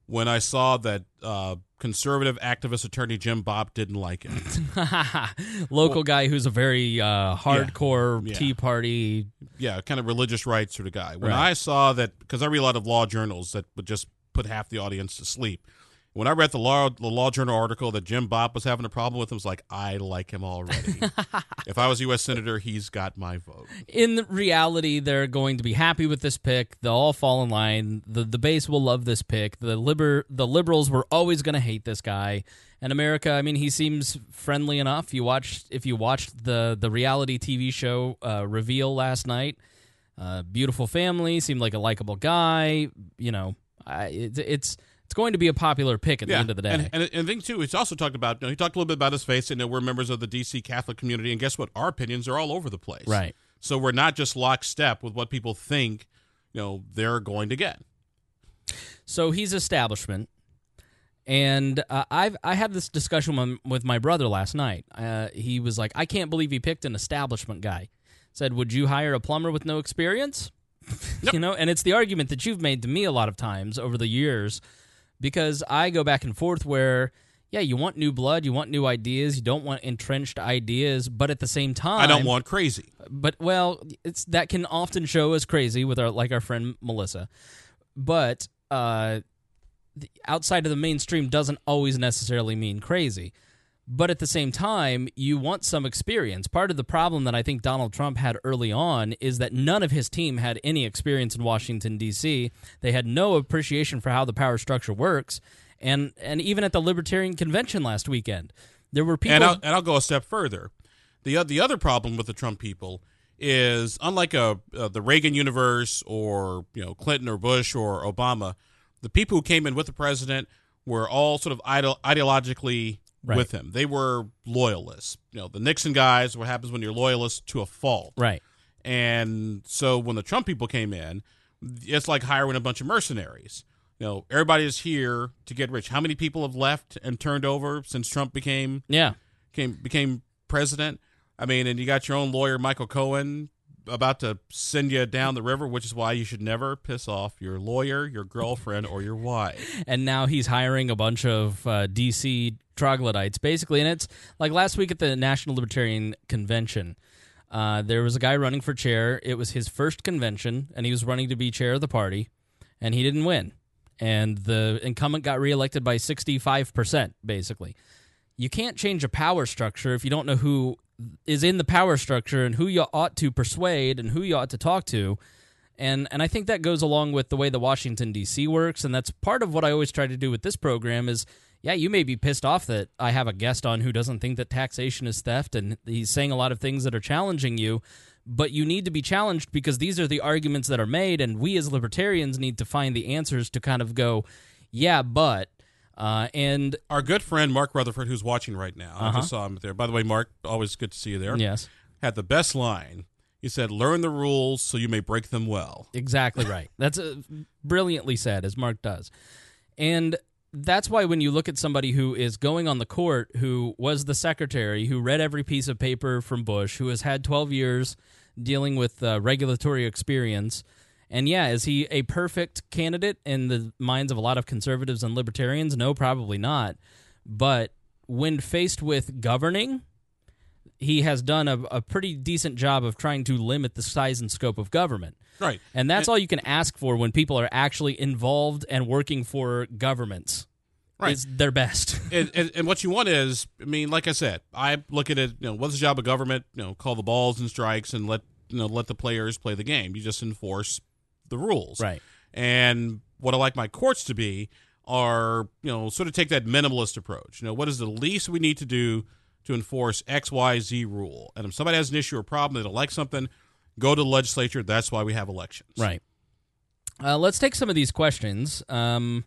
when I saw that uh, conservative activist attorney Jim Bob didn't like it. <laughs> Local guy who's a very uh, hardcore Yeah. Tea Party. yeah, kind of religious rights sort of guy. When Right. I saw that, because I read a lot of law journals that would just put half the audience to sleep. When I read the law the law journal article that Jim Bob was having a problem with, I was like, I like him already. <laughs> if I was U.S. senator, he's got my vote. in reality, they're going to be happy with this pick. They'll all fall in line. the The base will love this pick. The liber the liberals were always going to hate this guy. And America, I mean, he seems friendly enough. You watched if you watched the the reality TV show uh, Reveal last night. Uh, beautiful family, seemed like a likable guy. You know, I, it's it's going to be a popular pick at the end of the day. And, and, and the thing too, he's also talked about. You know, he talked a little bit about his faith, and know, we're members of the D.C. Catholic community, and guess what? Our opinions are all over the place. Right. So we're not just lockstep with what people think. You know, they're going to get. So he's establishment, and uh, I've I had this discussion with, with my brother last night. Uh, he was like, "I can't believe he picked an establishment guy." Said, "Would you hire a plumber with no experience?" You know, and it's the argument that you've made to me a lot of times over the years, because I go back and forth where. Yeah, you want new blood, you want new ideas, you don't want entrenched ideas, but at the same time I don't want crazy. but well, it's that can often show as crazy with our like our friend Melissa, but uh, the, outside of the mainstream doesn't always necessarily mean crazy. But at the same time, you want some experience. Part of the problem that I think Donald Trump had early on is that none of his team had any experience in Washington D.C. They had no appreciation for how the power structure works, and and even at the Libertarian convention last weekend, there were people. And I'll, and I'll go a step further. The the other problem with the Trump people is unlike a uh, the Reagan universe or you know Clinton or Bush or Obama, the people who came in with the president were all sort of ideo- ideologically Right. with him. They were loyalists. You know, the Nixon guys. What happens when you're loyalist to a fault? right. And so when the Trump people came in, it's like hiring a bunch of mercenaries. You know, everybody is here to get rich. How many people have left and turned over since Trump became Yeah. became became president? I mean, and you got your own lawyer, Michael Cohen. About to send you down the river, which is why you should never piss off your lawyer, your girlfriend, or your wife. <laughs> and now he's hiring a bunch of uh, DC troglodytes, basically. And it's like last week at the National Libertarian Convention. Uh, there was a guy running for chair. It was his first convention, and he was running to be chair of the party, and he didn't win. And the incumbent got reelected by 65%, basically. You can't change a power structure if you don't know who is in the power structure and who you ought to persuade and who you ought to talk to. And and I think that goes along with the way the Washington D.C. works, and that's part of what I always try to do with this program. Is yeah, you may be pissed off that I have a guest on who doesn't think that taxation is theft, and he's saying a lot of things that are challenging you. But you need to be challenged because these are the arguments that are made, and we as libertarians need to find the answers to kind of go, yeah, but. Uh, and Our good friend Mark Rutherford, who's watching right now, I just saw him there. By the way, Mark, always good to see you there. yes, Had the best line. He said, "Learn the rules so you may break them well." Exactly right. <laughs> That's uh brilliantly said, as Mark does. And that's why when you look at somebody who is going on the court, who was the secretary, who read every piece of paper from Bush, who has had 12 years dealing with uh, regulatory experience, and yeah, is he a perfect candidate in the minds of a lot of conservatives and libertarians? No, probably not. But when faced with governing, he has done a, a pretty decent job of trying to limit the size and scope of government. Right. And that's all you can ask for when people are actually involved and working for governments. Right. Is their best. <laughs> and, and, and what you want is, I mean, like I said, I look at it. You know, what's the job of government? You know, call the balls and strikes and let you know let the players play the game. You just enforce the rules. right. And what I like my courts to be are, you know, sort of take that minimalist approach. You know, what is the least we need to do to enforce X, Y, Z rule? And if somebody has an issue or problem, they don't like something, go to the legislature. That's why we have elections. Right. Uh, let's take some of these questions. Um,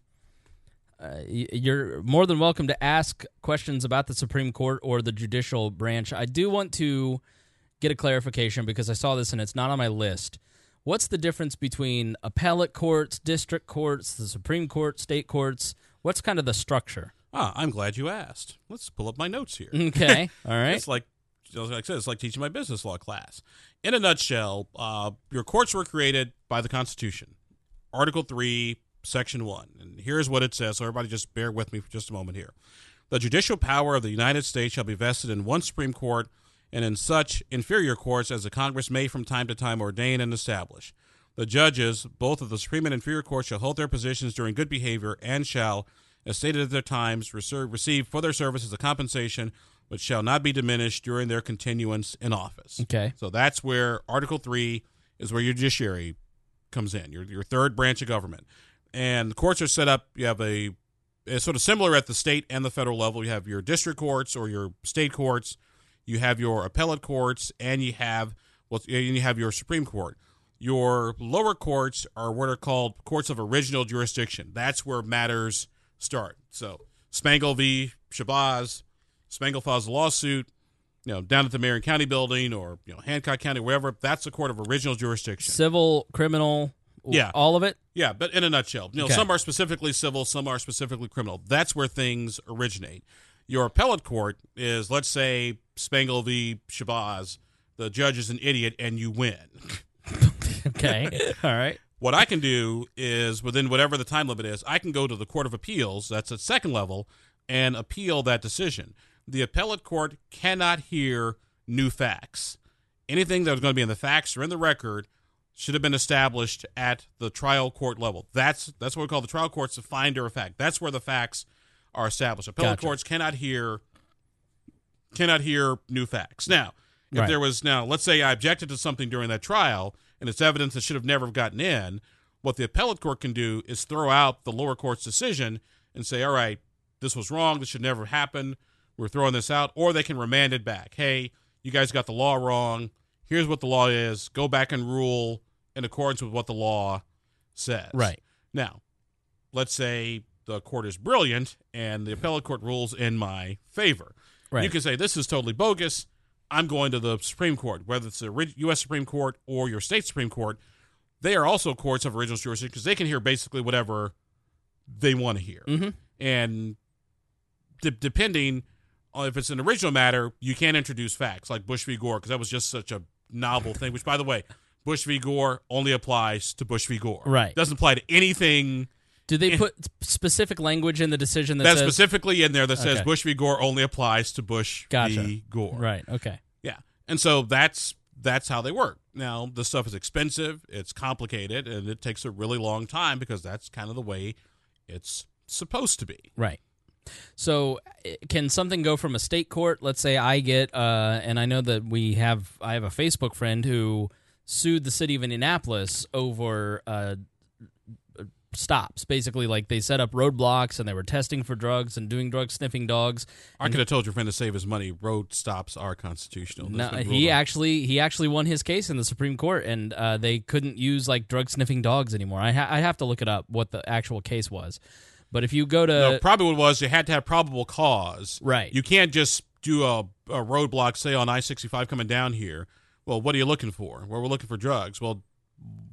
uh, you're more than welcome to ask questions about the Supreme Court or the judicial branch. I do want to get a clarification because I saw this and it's not on my list. What's the difference between appellate courts, district courts, the Supreme Court, state courts? What's kind of the structure? Ah, I'm glad you asked. Let's pull up my notes here. Okay. <laughs> All right. It's like, like I said, it's like teaching my business law class. In a nutshell, uh, your courts were created by the Constitution, Article 3, Section 1. And here's what it says. So, everybody just bear with me for just a moment here. The judicial power of the United States shall be vested in one Supreme Court and in such inferior courts as the Congress may from time to time ordain and establish. The judges, both of the Supreme and inferior courts, shall hold their positions during good behavior and shall, as stated at their times, receive for their services a compensation which shall not be diminished during their continuance in office. Okay. So that's where Article 3 is where your judiciary comes in, your, your third branch of government. And the courts are set up, you have a, it's sort of similar at the state and the federal level. You have your district courts or your state courts, you have your appellate courts, and you have well, and you have your Supreme Court. Your lower courts are what are called courts of original jurisdiction. That's where matters start. So Spangle v. Shabazz, Spangle files a lawsuit, you know, down at the Marion County building or you know Hancock County, wherever. That's the court of original jurisdiction. Civil, criminal, Yeah. all of it? Yeah, but in a nutshell, you know, Okay. some are specifically civil, some are specifically criminal. That's where things originate. Your appellate court is, let's say, Spangle v. Shabazz. The judge is an idiot, and you win. <laughs> Okay. <laughs> all right. What I can do is, within whatever the time limit is, I can go to the Court of Appeals, that's at second level, and appeal that decision. The appellate court cannot hear new facts. Anything that was going to be in the facts or in the record should have been established at the trial court level. That's that's what we call the trial court's the finder of fact. That's where the facts are established. Appellate Gotcha. courts cannot hear cannot hear new facts. Now, if Right. there was now, let's say I objected to something during that trial and it's evidence that should have never gotten in, what the appellate court can do is throw out the lower court's decision and say, all right, this was wrong, this should never happen. We're throwing this out, or they can remand it back. Hey, you guys got the law wrong. Here's what the law is. Go back and rule in accordance with what the law says. Right. Now, let's say the court is brilliant and the appellate court rules in my favor. Right. You can say this is totally bogus. I'm going to the Supreme Court, whether it's the U.S. Supreme Court or your state Supreme Court. They are also courts of original jurisdiction because they can hear basically whatever they want to hear. Mm-hmm. And de- depending on if it's an original matter, you can't introduce facts like Bush v. Gore because that was just such a novel thing. Which, by the way, Bush v. Gore only applies to Bush v. Gore. Right. Doesn't apply to anything Do they put specific language in the decision that that's says specifically in there that says Okay. Bush v. Gore only applies to Bush Gotcha. v. Gore. right? Okay, Yeah. And so that's that's how they work. Now, this stuff is expensive, it's complicated, and it takes a really long time because that's kind of the way it's supposed to be. right. So, can something go from a state court? Let's say I get, uh, and I know that we have, I have a Facebook friend who sued the city of Indianapolis over uh, stops. Basically, like they set up roadblocks and they were testing for drugs and doing drug sniffing dogs. I could have told your friend to save his money. Road stops are constitutional. No, That's been he on. actually he actually won his case in the Supreme Court, and uh, they couldn't use like drug sniffing dogs anymore. I ha- I have to look it up what the actual case was, but if you go to No, probably what it was you had to have probable cause. Right. You can't just do a, a roadblock, say on I sixty five coming down here. Well, what are you looking for? Well, we're looking for drugs. Well,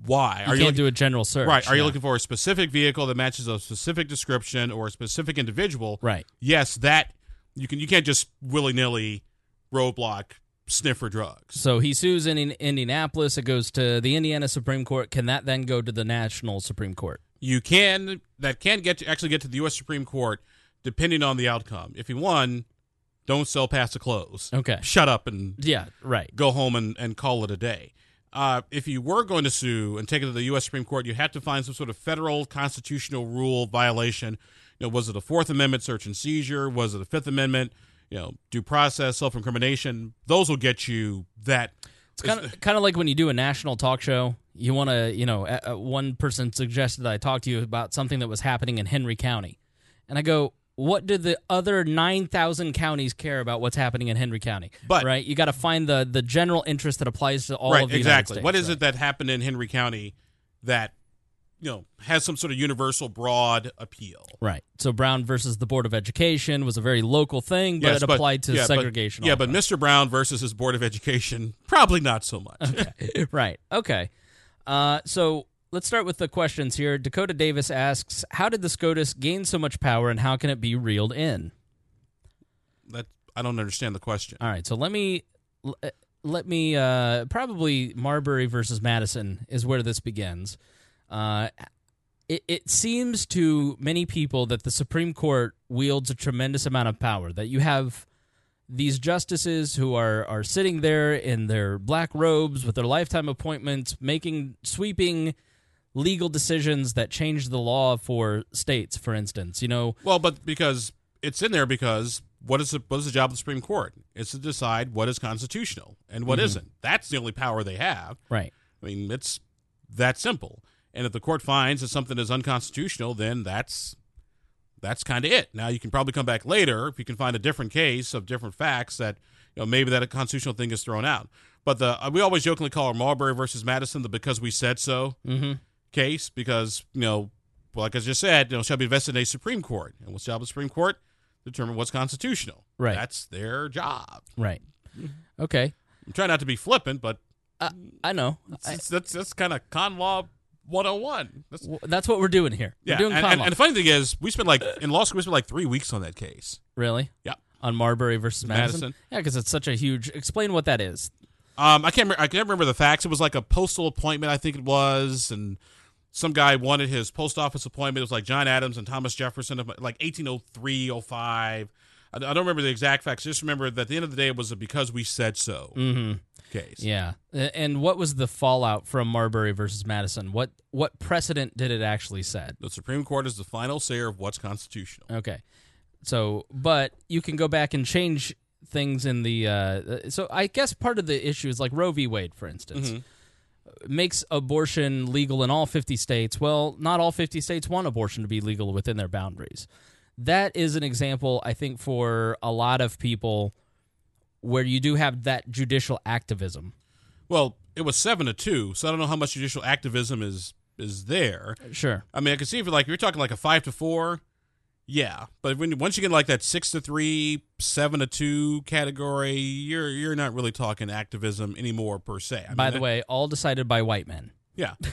why? you are can't you looking, do a general search, right? Are you looking for a specific vehicle that matches a specific description or a specific individual? right? Yes, that you can. You can't just willy nilly roadblock sniffer drugs. So he sues in in Indianapolis. It goes to the Indiana Supreme Court. Can that then go to the national Supreme Court? You can that can get to actually get to the U.S. Supreme Court depending on the outcome. If he won, don't sell past the close. Okay. Shut up and Yeah, right. go home and, and call it a day. Uh, if you were going to sue and take it to the U.S. Supreme Court, you have to find some sort of federal constitutional rule violation. You know, was it a Fourth Amendment search and seizure? Was it a Fifth Amendment? You know, due process, self incrimination. Those will get you that. It's kind of kind of like when you do a national talk show. You want to, you know, uh, one person suggested that I talk to you about something that was happening in Henry County, and I go, "What do the other nine thousand counties care about what's happening in Henry County?" But- right, you got to find the the general interest that applies to all right, of the exactly. United What States, is it that happened in Henry County that you know has some sort of universal broad appeal? Right. So Brown versus the Board of Education was a very local thing, but Yes, it applied to yeah, but- segregation. yeah, but. Mr. Brown versus his Board of Education, probably not so much. <laughs> right. Okay. Uh, so let's start with the questions here. Dakota Davis asks, "How did the SCOTUS gain so much power, and how can it be reeled in?" that I don't understand the question. All right. So let me uh, let me uh, probably Marbury versus Madison is where this begins. Uh, it, it seems to many people that the Supreme Court wields a tremendous amount of power. That you have these justices who are are sitting there in their black robes with their lifetime appointments, making sweeping legal decisions that change the law for states. For instance, you know, Well, but because it's in there because what is the, what is the job of the Supreme Court? It's to decide what is constitutional and what Mm-hmm. not That's the only power they have. right? I mean, it's that simple. And if the court finds that something is unconstitutional, then that's that's kind of it. Now you can probably come back later if you can find a different case of different facts that you know maybe that a constitutional thing is thrown out. But the uh, we always jokingly call it Marbury versus Madison the because we said so Mm-hmm. Case because you know, well, like I just said, you know, shall be vested in a Supreme Court, and what's the job of the Supreme Court? Determine what's constitutional. Right. That's their job. Right. Okay. I'm trying not to be flippant, but I, I know. I, that's that's, that's kind of con law 101. That's, w- that's what we're doing here. yeah, We're doing and, con and, law. and the funny thing is, we spent like in law school, we spent like three weeks on that case. really? Yeah. On Marbury versus Madison? Madison. Yeah, because it's such a huge. Explain what that is. Um, I can't. Remember, I can't remember the facts. It was like a postal appointment, I think it was, and some guy wanted his post office appointment. It was like John Adams and Thomas Jefferson, of like 1803, 05. I, I don't remember the exact facts. Just remember that at the end of the day, it was a because we said so Mm-hmm. case. Yeah. And what was the fallout from Marbury versus Madison? What what precedent did it actually set? The Supreme Court is the final sayer of what's constitutional. Okay. So, but you can go back and change things in the. Uh, so, I guess part of the issue is like Roe v. Wade, for instance, makes abortion legal in all 50 states. Well, not all 50 states want abortion to be legal within their boundaries. That is an example, I think, for a lot of people where you do have that judicial activism. Well, it was seven to two, so I don't know how much judicial activism is is there. Sure. I mean, I can see if you're like you're talking like a five to four, yeah. But when once you get like that six to three, seven to two category, you're you're not really talking activism anymore per se. I By mean, the that- way, all decided by white men. yeah. <laughs>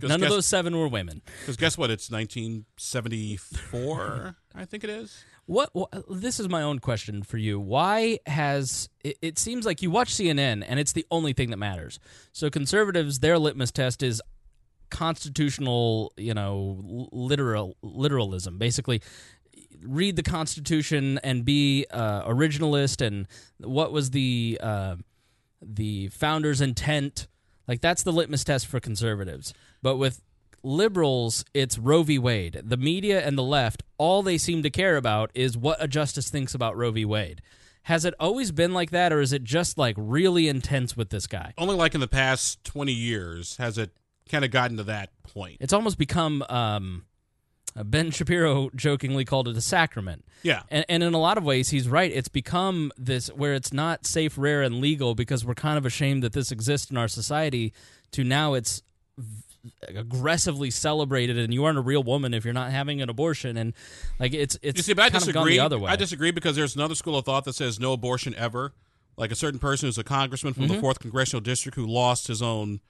None of those seven were women. Because guess what? It's 1974, <laughs> I think it is. What, what, This is my own question for you. Why has it, it seems like you watch CNN and it's the only thing that matters. So conservatives, their litmus test is constitutional, you know, literal literalism. Basically, read the Constitution and be uh, originalist and what was the uh, the founder's intent. Like that's the litmus test for conservatives. But with liberals, it's Roe v. Wade. The media and the left, all they seem to care about is what a justice thinks about Roe v. Wade. Has it always been like that, or is it just like really intense with this guy? Only like in the past 20 years has it kind of gotten to that point. It's almost become. Um, ben Shapiro jokingly called it a sacrament. Yeah. And, and in a lot of ways, he's right. It's become this where it's not safe, rare, and legal because we're kind of ashamed that this exists in our society, to now it's aggressively celebrated and you aren't a real woman if you're not having an abortion and like it's it's you see, but I kind of disagree. gone the other way. I disagree because there's another school of thought that says no abortion ever. Like a certain person who's a congressman from Mm-hmm. the fourth congressional district who lost his own,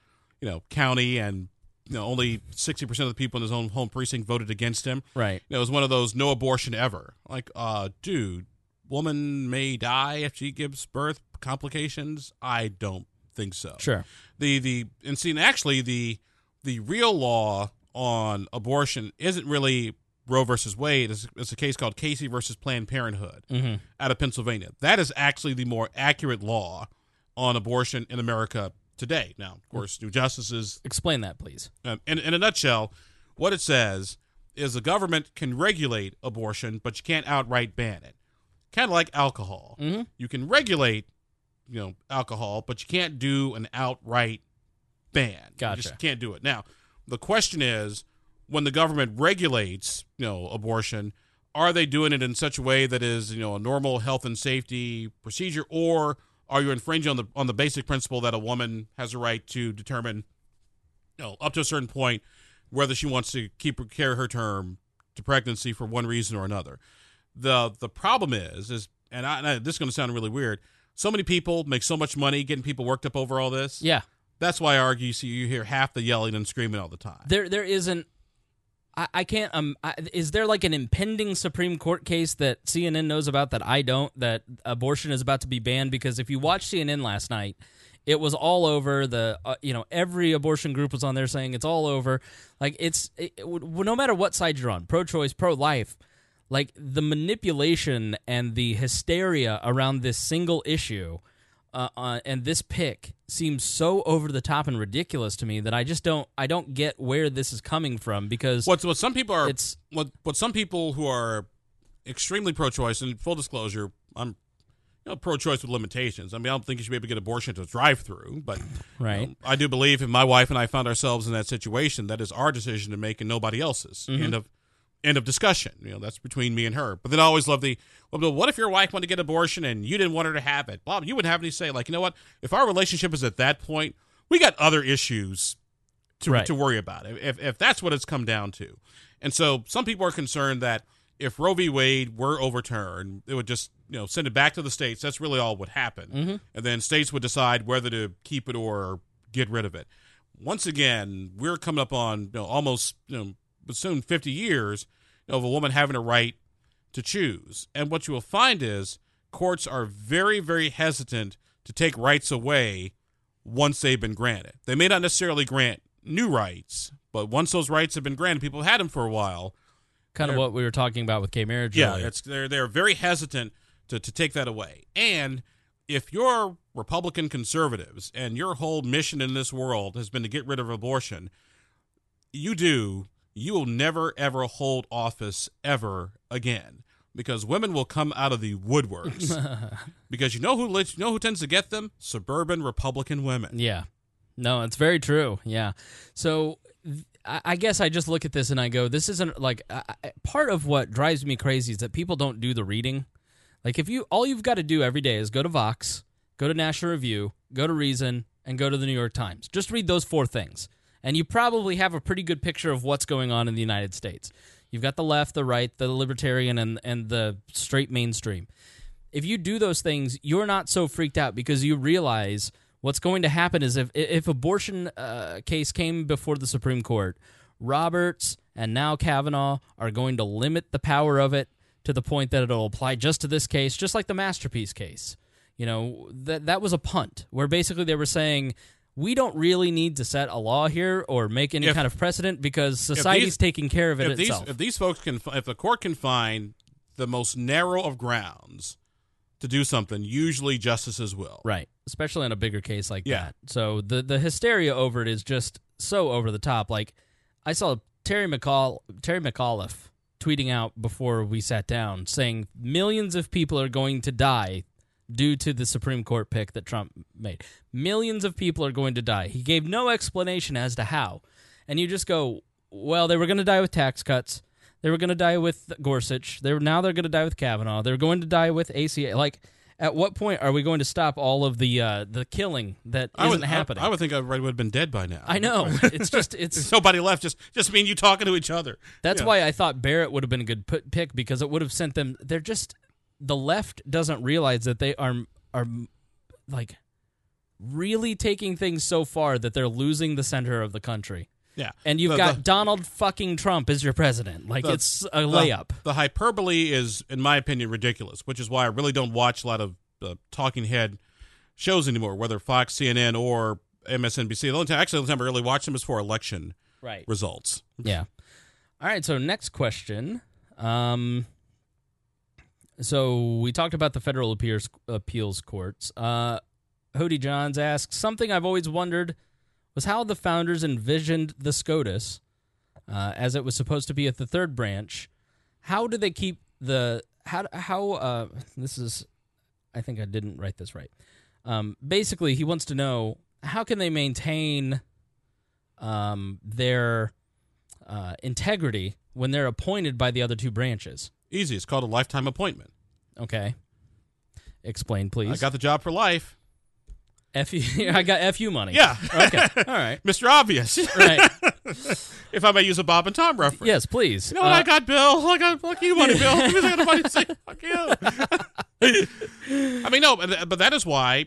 you know, county and you know only sixty percent of the people in his own home precinct voted against him. Right. It was one of those no abortion ever. Like, uh, dude, woman may die if she gives birth. Complications? I don't think so. Sure. The the and see, and actually the the real law on abortion isn't really Roe versus Wade. It's, it's a case called Casey versus Planned Parenthood Mm-hmm. out of Pennsylvania. That is actually the more accurate law on abortion in America today. Now, of course, new justices Explain that, please. um, in, in a nutshell, what it says is the government can regulate abortion, but you can't outright ban it. Kind of like alcohol. Mm-hmm. You can regulate, you know, alcohol, but you can't do an outright ban. You Gotcha. just can't do it. Now, the question is, when the government regulates, you know, abortion, are they doing it in such a way that is, you know, a normal health and safety procedure, or are you infringing on the on the basic principle that a woman has a right to determine you know, up to a certain point, whether she wants to keep or carry her term to pregnancy for one reason or another. The the problem is is and, I, and I, this is going to sound really weird. So many people make so much money getting people worked up over all this. Yeah. That's why I argue. You see, you hear half the yelling and screaming all the time. There there isn't I, can't um I, is there like an impending Supreme Court case that CNN knows about that I don't that abortion is about to be banned? Because if you watched CNN last night it was all over the uh, you know every abortion group was on there saying it's all over. Like it's it, it, no matter what side you're on pro choice pro life like the manipulation and the hysteria around this single issue uh, uh, and this pick seems so over the top and ridiculous to me that I just don't I don't get where this is coming from because What what some people are It's- what what some people who are extremely pro-choice and full disclosure, I'm you know, pro-choice with limitations. I mean, I don't think you should be able to get abortion to drive-through, but Right. you know, I do believe if my wife and I found ourselves in that situation, that is our decision to make and nobody else's. Mm-hmm. End of end of discussion. You know, that's between me and her. But then I always love the well, what if your wife wanted to get abortion and you didn't want her to have it? Bob, you wouldn't have any say. Like, you know what? If our relationship is at that point, we got other issues to Right. to worry about. If if that's what it's come down to, and so some people are concerned that if Roe v. Wade were overturned, it would just you know send it back to the states. That's really all would happen, mm-hmm. and then states would decide whether to keep it or get rid of it. Once again, we're coming up on you know, almost you know soon fifty years of a woman having a right to choose, and what you will find is courts are very very hesitant to take rights away once they've been granted. They may not necessarily grant new rights, but once those rights have been granted, people have had them for a while. kind of what we were talking about with gay marriage Yeah, earlier. it's they're they're very hesitant to, to take that away. And if you're Republican conservatives and your whole mission in this world has been to get rid of abortion, you do, you will never ever hold office ever again. Because women will come out of the woodworks. <laughs> because you know who you know who tends to get them? Suburban Republican women. Yeah. No, it's very true. Yeah. So I guess I just look at this and I go, this isn't like I- part of what drives me crazy is that people don't do the reading. Like if you all you've got to do every day is go to Vox, go to National Review, go to Reason, and go to the New York Times. Just read those four things, and you probably have a pretty good picture of what's going on in the United States. You've got the left, the right, the libertarian, and and the straight mainstream if you do those things, you're not so freaked out because you realize What's going to happen is if if abortion uh, case came before the Supreme Court, Roberts and now Kavanaugh are going to limit the power of it to the point that it'll apply just to this case, just like the masterpiece case. You know that that was a punt where basically they were saying we don't really need to set a law here or make any If- kind of precedent because society's taking care of it if these itself. if these folks can if the court can find the most narrow of grounds to do something, usually justices will. Right, especially in a bigger case like Yeah. that. So the the hysteria over it is just so over the top. Like I saw Terry McCall Terry McAuliffe tweeting out before we sat down saying millions of people are going to die due to the Supreme Court pick that Trump made. Millions of people are going to die. He gave no explanation as to how. And you just go, well, they were going to die with tax cuts. They were going to die with Gorsuch. They're now they're going to die with Kavanaugh. They're going to die with ACA. Like, at what point are we going to stop all of the uh, the killing that I isn't would, happening? I, I would think everybody would have been dead by now. I know. <laughs> It's just There's it's nobody left. Just just me and you talking to each other. that's Yeah. why I thought Barrett would have been a good put, pick because it would have sent them. They're just the left doesn't realize that they are are like really taking things so far that they're losing the center of the country. Yeah. And you've The- got the- Donald fucking Trump as your president. Like the- it's a layup. The, hyperbole is, in my opinion, ridiculous, which is why I really don't watch a lot of uh, talking head shows anymore, whether Fox, CNN, or MSNBC. The only time, actually, the only time I really watch them is for election Right. results. Yeah. All right. So next question. Um. So we talked about the federal appeals appeals courts. Uh, Hody Johns asks something I've always wondered was how the founders envisioned the SCOTUS, uh, as it was supposed to be at the third branch. How do they keep the how how uh, this is? I think I didn't write this right. Um, basically, he wants to know how can they maintain um, their uh, integrity when they're appointed by the other two branches. Easy. It's called a lifetime appointment. Okay, explain, please. I got the job for life. fu. <laughs> I got fu money. Yeah. Okay. <laughs> All right. Mr. Obvious. <laughs> Right. if I may use a Bob and Tom reference. Yes, please. You know what Uh, I got, Bill? I got fuck you money, Bill. Give me a second of money to say fuck you. I mean, no, but, but that is why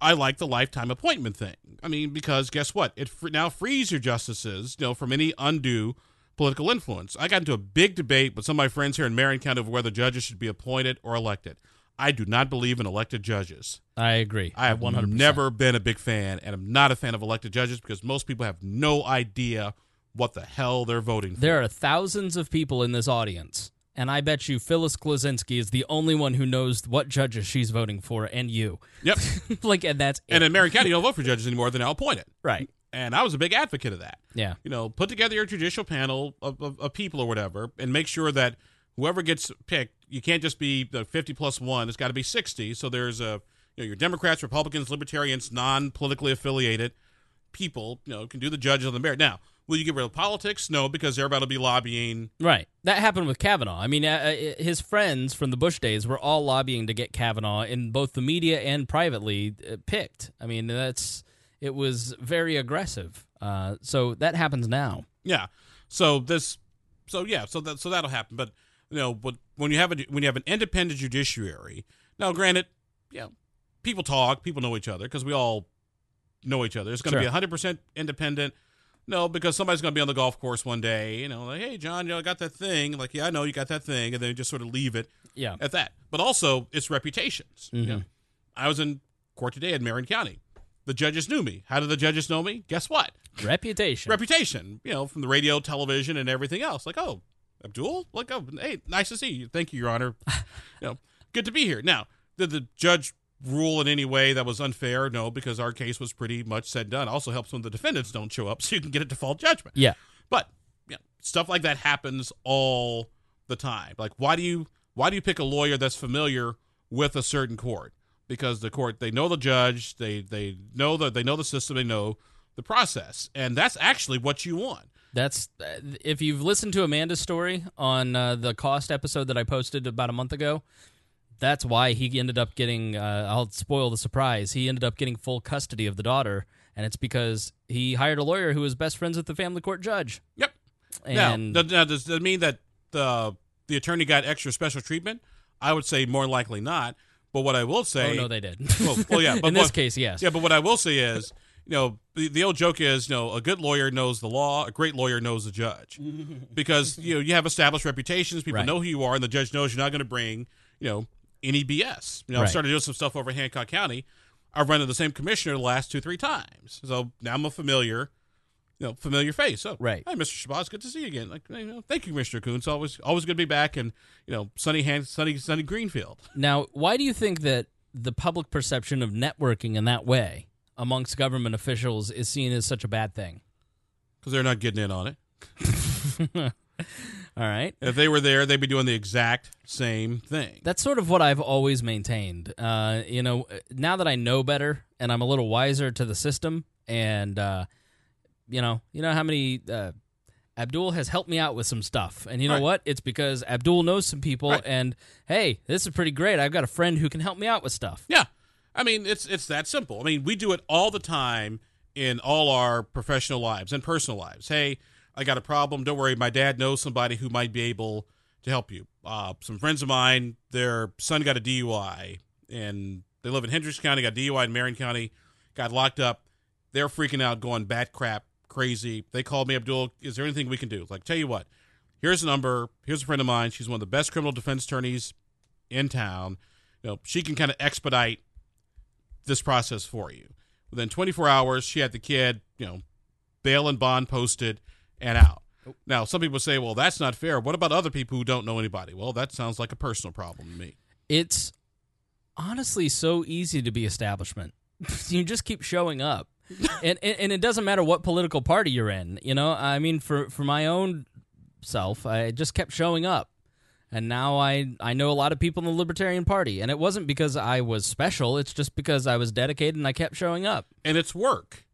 I like the lifetime appointment thing. I mean, because guess what? It fr- now frees your justices, you know, from any undue political influence. I got into a big debate with some of my friends here in Marion County over whether judges should be appointed or elected. I do not believe in elected judges. I agree. I have 100%. never been a big fan, and I'm not a fan of elected judges because most people have no idea what the hell they're voting for. There are thousands of people in this audience, and I bet you Phyllis Klosinski is the only one who knows what judges she's voting for, and you. Yep. <laughs> like, and that's it. and in Marion County, you don't vote for judges anymore; they're now appointed. right. And I was a big advocate of that. Yeah. You know, put together your judicial panel of, of, of people or whatever, and make sure that whoever gets picked, you can't just be the 50 plus one. It's got to be 60. So there's a you know your Democrats, Republicans, Libertarians, non-politically affiliated people. You know, can do the judges on the merit. Now, will you get rid of politics? No, because everybody will be lobbying. Right. That happened with Kavanaugh. I mean, uh, uh, his friends from the Bush days were all lobbying to get Kavanaugh in both the media and privately uh, picked. I mean, that's it was very aggressive. Uh, so that happens now. Yeah. So this, so yeah, so that so that'll happen. But you know, but when you have a when you have an independent judiciary, now granted, you know, people talk, people know each other because we all know each other. It's going to Sure. be hundred percent independent. No, because somebody's going to be on the golf course one day, you know, like, hey, John, you know, I got that thing. Like, yeah, I know you got that thing, and then just sort of leave it Yeah. at that. But also, it's reputations. You Mm-hmm. know, I was in court today in Marion County. The judges knew me. How did the judges know me? Guess what? Reputation. reputation, you know, from the radio, television, and everything else. Like, oh, Abdul, like, oh, hey, nice to see you. Thank you, Your Honor. <laughs> you know, good to be here. Now, did the judge rule in any way that was unfair? No, because our case was pretty much said done. Also helps when the defendants don't show up, <laughs> so you can get a default judgment. yeah. But yeah, stuff like that happens all the time. Like, why do you why do you pick a lawyer that's familiar with a certain court? Because the court they know the judge, they they know the they know the system, they know the process, and that's actually what you want. That's uh, if you've listened to Amanda's story on uh, the cost episode that I posted about a month ago. That's why he ended up getting. Uh, I'll spoil the surprise. He ended up getting full custody of the daughter, and it's because he hired a lawyer who was best friends with the family court judge. Yep. And now, does, now, does that mean that the the attorney got extra special treatment? I would say more likely not. But what I will oh, say, oh no, they did. <laughs> well, well, yeah, <laughs> but In this case, yes. Yeah, but what I will say is, you know, the, the old joke is, you know, a good lawyer knows the law, a great lawyer knows the judge, <laughs> because you know you have established reputations, people Right. know who you are, and the judge knows you're not going to bring, you know, any BS. You know, I started doing some stuff over Hancock County. I've run into the same commissioner the last two, three times, so now I'm a familiar, you know, familiar face. So, Right. Hi, Mr. Shabazz, good to see you again. Like, you know, thank you, Mr. Coons. Always, always good to be back, and you know, sunny hand, sunny, sunny Greenfield. Now, why do you think that the public perception of networking in that way amongst government officials is seen as such a bad thing? Because they're not getting in on it. <laughs> All right. If they were there, they'd be doing the exact same thing. That's sort of what I've always maintained. Uh, you know, now that I know better and I'm a little wiser to the system, and uh, you know, you know how many uh, Abdul has helped me out with some stuff, and you know Right. what? It's because Abdul knows some people, Right. and hey, this is pretty great. I've got a friend who can help me out with stuff. Yeah, I mean it's it's that simple. I mean we do it all the time in all our professional lives and personal lives. Hey, I got a problem. Don't worry, my dad knows somebody who might be able to help you. Uh, some friends of mine, their son got a DUI, and they live in Hendricks County. Got DUI in Marion County, got locked up. They're freaking out, going bat crap, crazy. They called me, Abdul. Is there anything we can do? Like, tell you what, here's a number. Here's a friend of mine. She's one of the best criminal defense attorneys in town. You know, she can kind of expedite this process for you. Within 24 hours, she had the kid, you know, bail and bond posted and out. Now, some people say, well, that's not fair. What about other people who don't know anybody? Well, that sounds like a personal problem to me. It's honestly so easy to be establishment. <laughs> you just keep showing up. And, and and it doesn't matter what political party you're in. You know, I mean, for for my own self, I just kept showing up, and now I I know a lot of people in the Libertarian Party, and it wasn't because I was special. It's just because I was dedicated and I kept showing up. And it's work.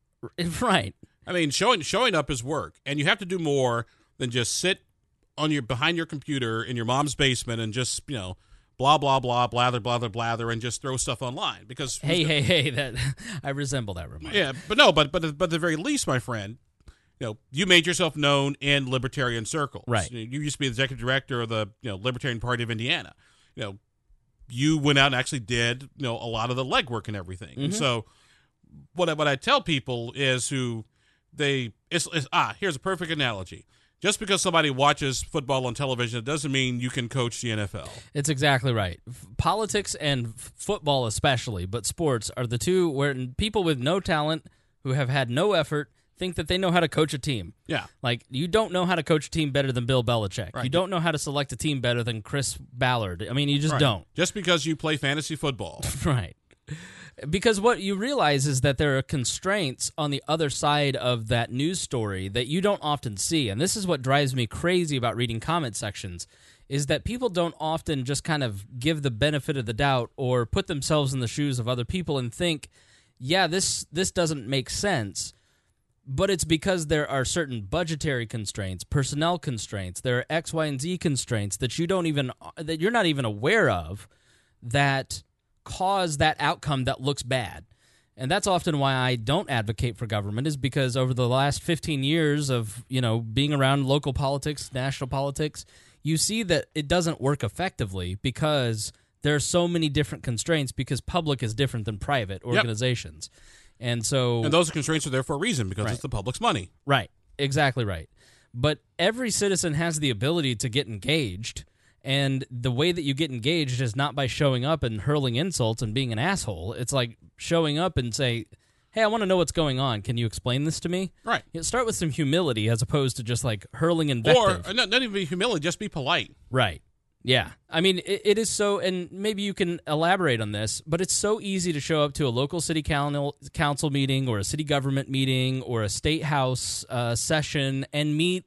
Right. I mean, showing showing up is work, and you have to do more than just sit on your behind your computer in your mom's basement and just you know blah blah blah blather blather blather and just throw stuff online because Hey, hey, hey! That <laughs> I resemble that remark. Yeah, but no, but but but at the very least, my friend, you know, you made yourself known in libertarian circles. Right. You used to be the executive director of the you know Libertarian Party of Indiana. You know, you went out and actually did you know a lot of the legwork and everything. And so, what I, what I tell people is who they it's, it's ah here's a perfect analogy. Just because somebody watches football on television, it doesn't mean you can coach the NFL. It's exactly right. F- Politics and football, especially, but sports are the two where people with no talent who have had no effort think that they know how to coach a team. Yeah. Like you don't know how to coach a team better than Bill Belichick. Right. You don't know how to select a team better than Chris Ballard. I mean, you just Right. don't. Just because you play fantasy football. <laughs> Right. Because what you realize is that there are constraints on the other side of that news story that you don't often see. And this is what drives me crazy about reading comment sections is that people don't often just kind of give the benefit of the doubt or put themselves in the shoes of other people and think, "Yeah, this this doesn't make sense." But it's because there are certain budgetary constraints, personnel constraints, there are X, Y, and Z constraints that you don't even that you're not even aware of that cause that outcome that looks bad. And that's often why I don't advocate for government is because over the last 15 years of, you know, being around local politics, national politics, you see that it doesn't work effectively because there are so many different constraints because public is different than private organizations. And so And those constraints are there for a reason because Right. it's the public's money. Right. Exactly right. But every citizen has the ability to get engaged. And the way that you get engaged is not by showing up and hurling insults and being an asshole. It's like showing up and say, Hey, I want to know what's going on. Can you explain this to me? Right. You know, start with some humility as opposed to just like hurling Or invective. uh, not, not even be humility, just be polite. Right. Yeah. I mean, it, it is so, and maybe you can elaborate on this, but it's so easy to show up to a local city council, council meeting or a city government meeting or a state house uh, session and meet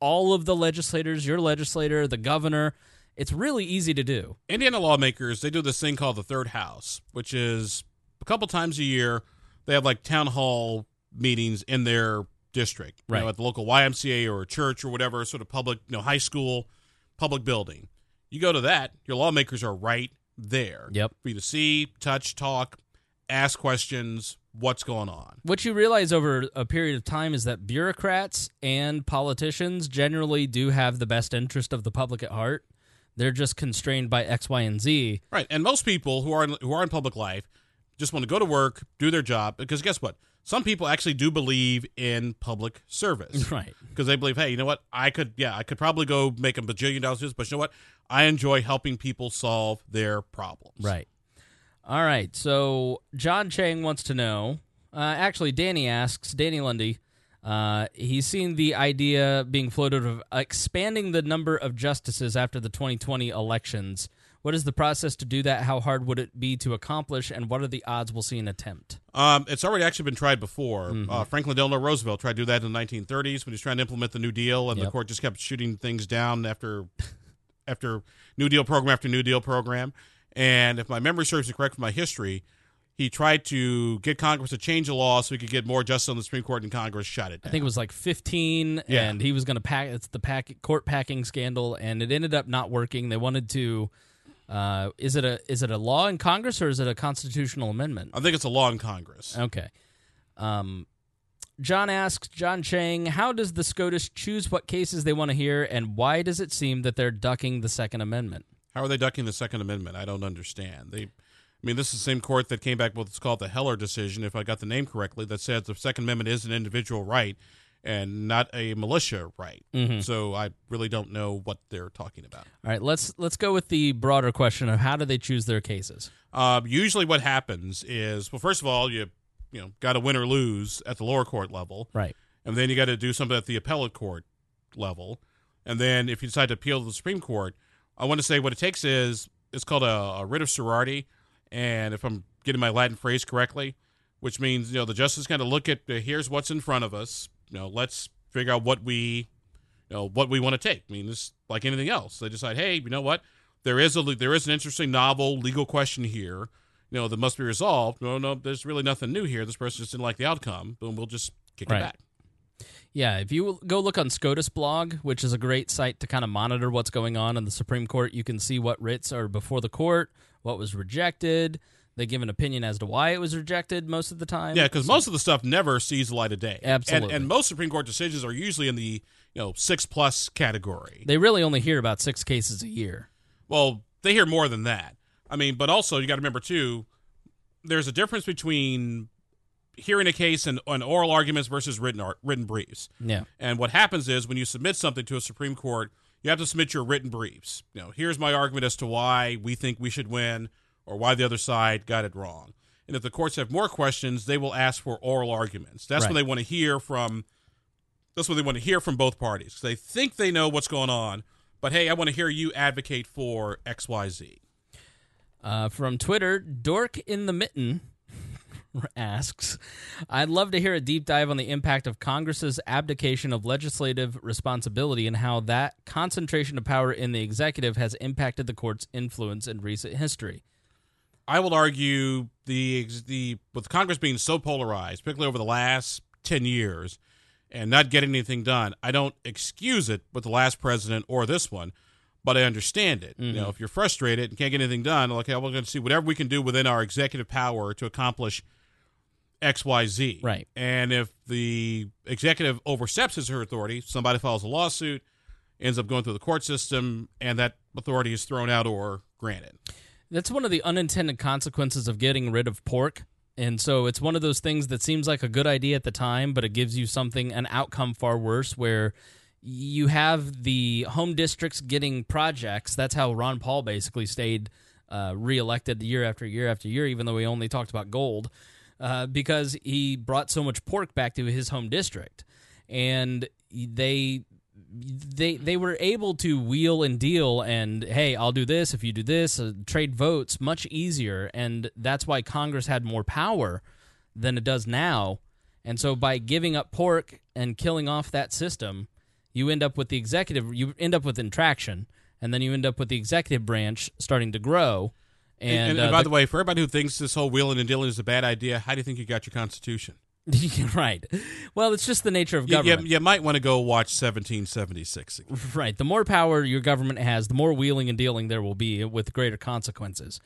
all of the legislators, your legislator, the governor. It's really easy to do. Indiana lawmakers, they do this thing called the third house, which is a couple times a year. They have like town hall meetings in their district, you know, Right. at the local YMCA or church or whatever sort of public, you know, high school public building. You go to that, your lawmakers are right there. Yep. For you to see, touch, talk, ask questions, what's going on. What you realize over a period of time is that bureaucrats and politicians generally do have the best interest of the public at heart. They're just constrained by X, Y, and Z. Right. And most people who are in, who are in public life just want to go to work, do their job because guess what? Some people actually do believe in public service. <laughs> Right. Because they believe, hey, you know what? I could yeah, I could probably go make a bajillion dollars, but you know what? I enjoy helping people solve their problems. Right. All right. So John Chang wants to know. Uh, actually, Danny asks. Danny Lundy. Uh, he's seen the idea being floated of expanding the number of justices after the 2020 elections. What is the process to do that? How hard would it be to accomplish? And what are the odds we'll see an attempt? Um, it's already actually been tried before. Mm-hmm. Uh, Franklin Delano Roosevelt tried to do that in the 1930s when he was trying to implement the New Deal, and the court just kept shooting things down after after New Deal program after New Deal program. And if my memory serves me correct from my history, he tried to get Congress to change the law so he could get more justice on the Supreme Court, and Congress shut it I think it was like 15, Yeah. and he was going to pack. It's the pack court packing scandal, and it ended up not working. They wanted to. Uh, is it a is it a law in Congress or is it a constitutional amendment? I think it's a law in Congress. Okay. Um, John asks John Chang, how does the SCOTUS choose what cases they want to hear, and why does it seem that they're ducking the Second Amendment? How are they ducking the Second Amendment? I don't understand. They, I mean, this is the same court that came back with what's called the Heller decision, if I got the name correctly, that says the Second Amendment is an individual right and not a militia right. So I really don't know what they're talking about. All right, let's let's go with the broader question of how do they choose their cases? Um, usually, what happens is, well, first of all, you you know got to win or lose at the lower court level, Right. and then you got to do something at the appellate court level, and then if you decide to appeal to the Supreme Court, I want to say what it takes is it's called a, a writ of certiorari, and if I'm getting my Latin phrase correctly, which means you know the justice kind of look at uh, here's what's in front of us, you know, let's figure out what we, you know, what we want to take. I mean, this like anything else, they decide, hey, you know what, there is a there is an interesting novel legal question here. You know that must be resolved. No, no, there's really nothing new here. This person just didn't like the outcome. Boom, we'll just kick Right. it back. Yeah, if you go look on SCOTUS blog, which is a great site to kind of monitor what's going on in the Supreme Court, you can see what writs are before the court, what was rejected. They give an opinion as to why it was rejected most of the time. Yeah, because most of the stuff never sees the light of day. Absolutely. And, and most Supreme Court decisions are usually in the you know six plus category. they really only hear about six cases a year. Well, they hear more than that. I mean, but also you got to remember too, there's a difference between hearing a case and, and oral arguments versus written ar- written briefs. Yeah. And what happens is when you submit something to a Supreme Court, you have to submit your written briefs. You know, here's my argument as to why we think we should win or why the other side got it wrong. And if the courts have more questions, they will ask for oral arguments. That's when they want to hear from. That's what they want to hear from both parties. They think they know what's going on, but hey, I want to hear you advocate for X, Y, Z. Uh, from Twitter, Dork in the Mitten <laughs> asks, I'd love to hear a deep dive on the impact of Congress's abdication of legislative responsibility and how that concentration of power in the executive has impacted the court's influence in recent history. I will argue the the with Congress being so polarized, particularly over the last ten years, and not getting anything done. I don't excuse it with the last president or this one, but I understand it. You know, mm-hmm. if you're frustrated and can't get anything done, like, okay, we're going to see whatever we can do within our executive power to accomplish X, Y, Z. Right. And if the executive oversteps his or her authority, somebody files a lawsuit, ends up going through the court system, and that authority is thrown out or granted. That's one of the unintended consequences of getting rid of pork. And so it's one of those things that seems like a good idea at the time, but it gives you something, an outcome far worse, where you have the home districts getting projects. That's how Ron Paul basically stayed uh, reelected year after year after year, even though he only talked about gold, uh, because he brought so much pork back to his home district. And they they they were able to wheel and deal and hey i'll do this if you do this uh, trade votes much easier. And that's why congress had more power than it does now. And so by giving up pork and killing off that system you end up with the executive you end up with intraction and then you end up with the executive branch starting to grow and, And, and, uh, by the- the, way, for everybody who thinks this whole wheeling and dealing is a bad idea, how do you think you got your Constitution? <laughs> right well it's just the nature of You, you, government you might want to go watch 1776. again. <laughs> Right. The more power your government has, the more wheeling and dealing there will be with greater consequences.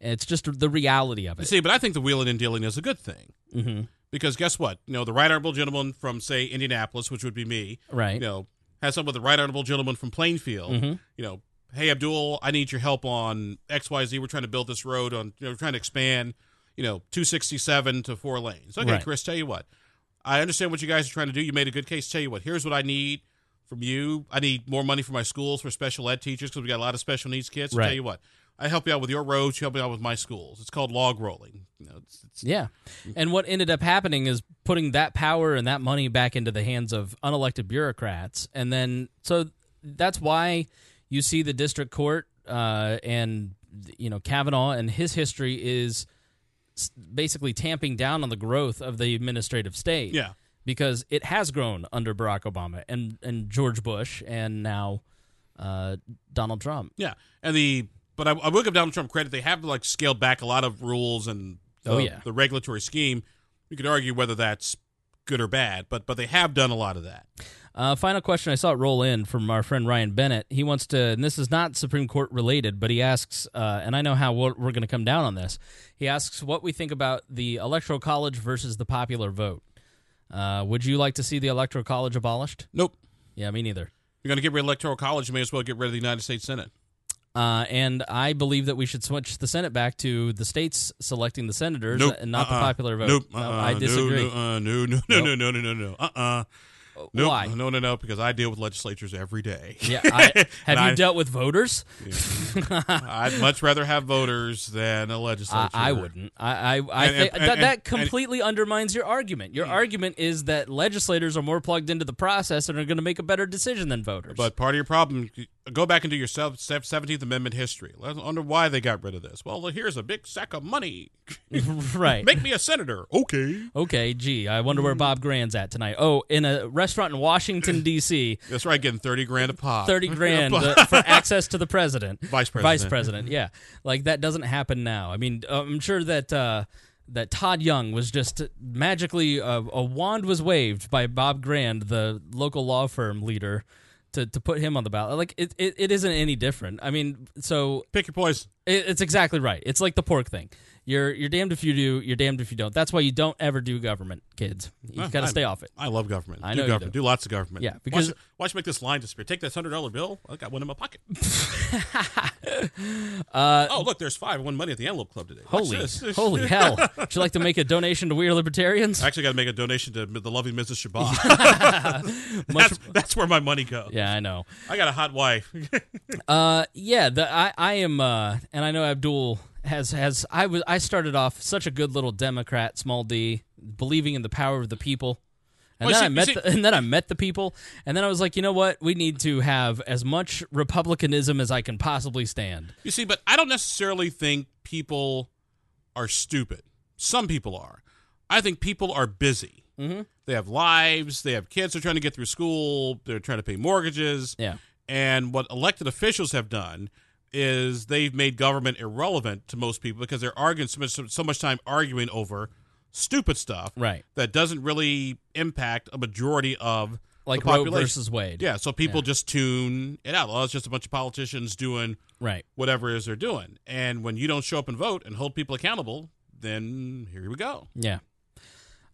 It's just the reality of You it. see, but I think the wheeling and dealing is a good thing. hmm Because guess what? You know, the right honorable gentleman from, say, Indianapolis, which would be me, Right. you know, has something with the right honorable gentleman from Plainfield, Mhm. you know, hey Abdul, I need your help on X Y Z. We're trying to build this road on, you know, we're trying to expand, you know, 267 to four lanes. Okay, Right. Chris, tell you what, I understand what you guys are trying to do. You made a good case. Tell you what, here's what I need from you. I need more money for my schools for special ed teachers because we got a lot of special needs kids. So Right. tell you what, I help you out with your roads. You help me out with my schools. It's called log rolling. You know, it's, it's Yeah. And what ended up happening is putting that power and that money back into the hands of unelected bureaucrats. And then, so that's why you see the district court uh, and, you know, Kavanaugh and his history is basically tamping down on the growth of the administrative state. Yeah. Because it has grown under Barack Obama and, and George Bush and now uh, Donald Trump. Yeah, and the but I, I will give Donald Trump credit. They have like scaled back a lot of rules and the, Oh, yeah. the regulatory scheme. You could argue whether that's good or bad, but but they have done a lot of that. Uh, final question I saw it roll in from our friend Ryan Bennett. He wants to, and this is not Supreme Court related, but he asks, uh, and I know how we're, we're going to come down on this. He asks what we think about the Electoral College versus the popular vote. Uh, would you like to see the Electoral College abolished? Nope. Yeah, me neither. You're going to get rid of Electoral College, you may as well get rid of the United States Senate. Uh, and I believe that we should switch the Senate back to the states selecting the senators nope. and not uh-uh. the popular vote. Nope. Uh-uh. I disagree. Uh, no, no, no, no, no, no, no, no. Uh-uh. Oh. Nope. Why? No, no, no. Because I deal with legislatures every day. Yeah, I, <laughs> have you I- dealt with voters? I'd much rather have voters than a <laughs> legislature. I wouldn't. I I, I And- think and- that and- that completely undermines your argument. Your argument is that legislators are more plugged into the process and are going to make a better decision than voters. But part of your problem, go back into your Seventeenth Amendment history. I wonder why they got rid of this. Well, here's a big sack of money. <laughs> right. Make me a senator. Okay. okay, gee, I wonder where Bob Grand's at tonight. Oh, in a restaurant in Washington D.C., <laughs> That's right, getting thirty grand a pop. 30 <laughs> grand uh, for access to the president. Vice president. Vice president. president, yeah. Like that doesn't happen now. I mean, uh, I'm sure that uh, that Todd Young was just magically uh, a wand was waved by Bob Grand, the local law firm leader, to, to put him on the ballot. Like it, it, it isn't any different. I mean, so Pick your poison. it, it's exactly right. It's like the pork thing. You're you're damned if you do. You're damned if you don't. That's why you don't ever do government, kids. You Well, got to stay off it. I love government. I do know you government. do. lots of government. Yeah, because- should I make this line disappear? Take this hundred dollar bill. I got one in my pocket. <laughs> oh, look, there's five. I won money at the Antelope Club today. Watch Uh, Holy this. <laughs> holy hell! Would you like to make a donation to We Are Libertarians? I actually got to make a donation to the loving Mrs. Shabazz. <laughs> that's, that's where my money goes. Yeah, I know. I got a hot wife. Uh, yeah, the I I am, uh, and I know Abdul has has I was I started off such a good little Democrat, small d, believing in the power of the people. And Well, then see- I met, see- the, <laughs> and then I met the people, and then I was like, you know what? We need to have as much republicanism as I can possibly stand. You see, but I don't necessarily think people are stupid. Some people are. I think people are busy. Mm-hmm. They have lives. They have kids. They're trying to get through school. They're trying to pay mortgages. Yeah, And what elected officials have done is they've made government irrelevant to most people because they're arguing so much, so much time arguing over stupid stuff right. that doesn't really impact a majority of Like the Roe population. versus Wade. Yeah, so people just tune it out. Well, it's just a bunch of politicians doing Right. whatever it is they're doing. And when you don't show up and vote and hold people accountable, then here we go. Yeah.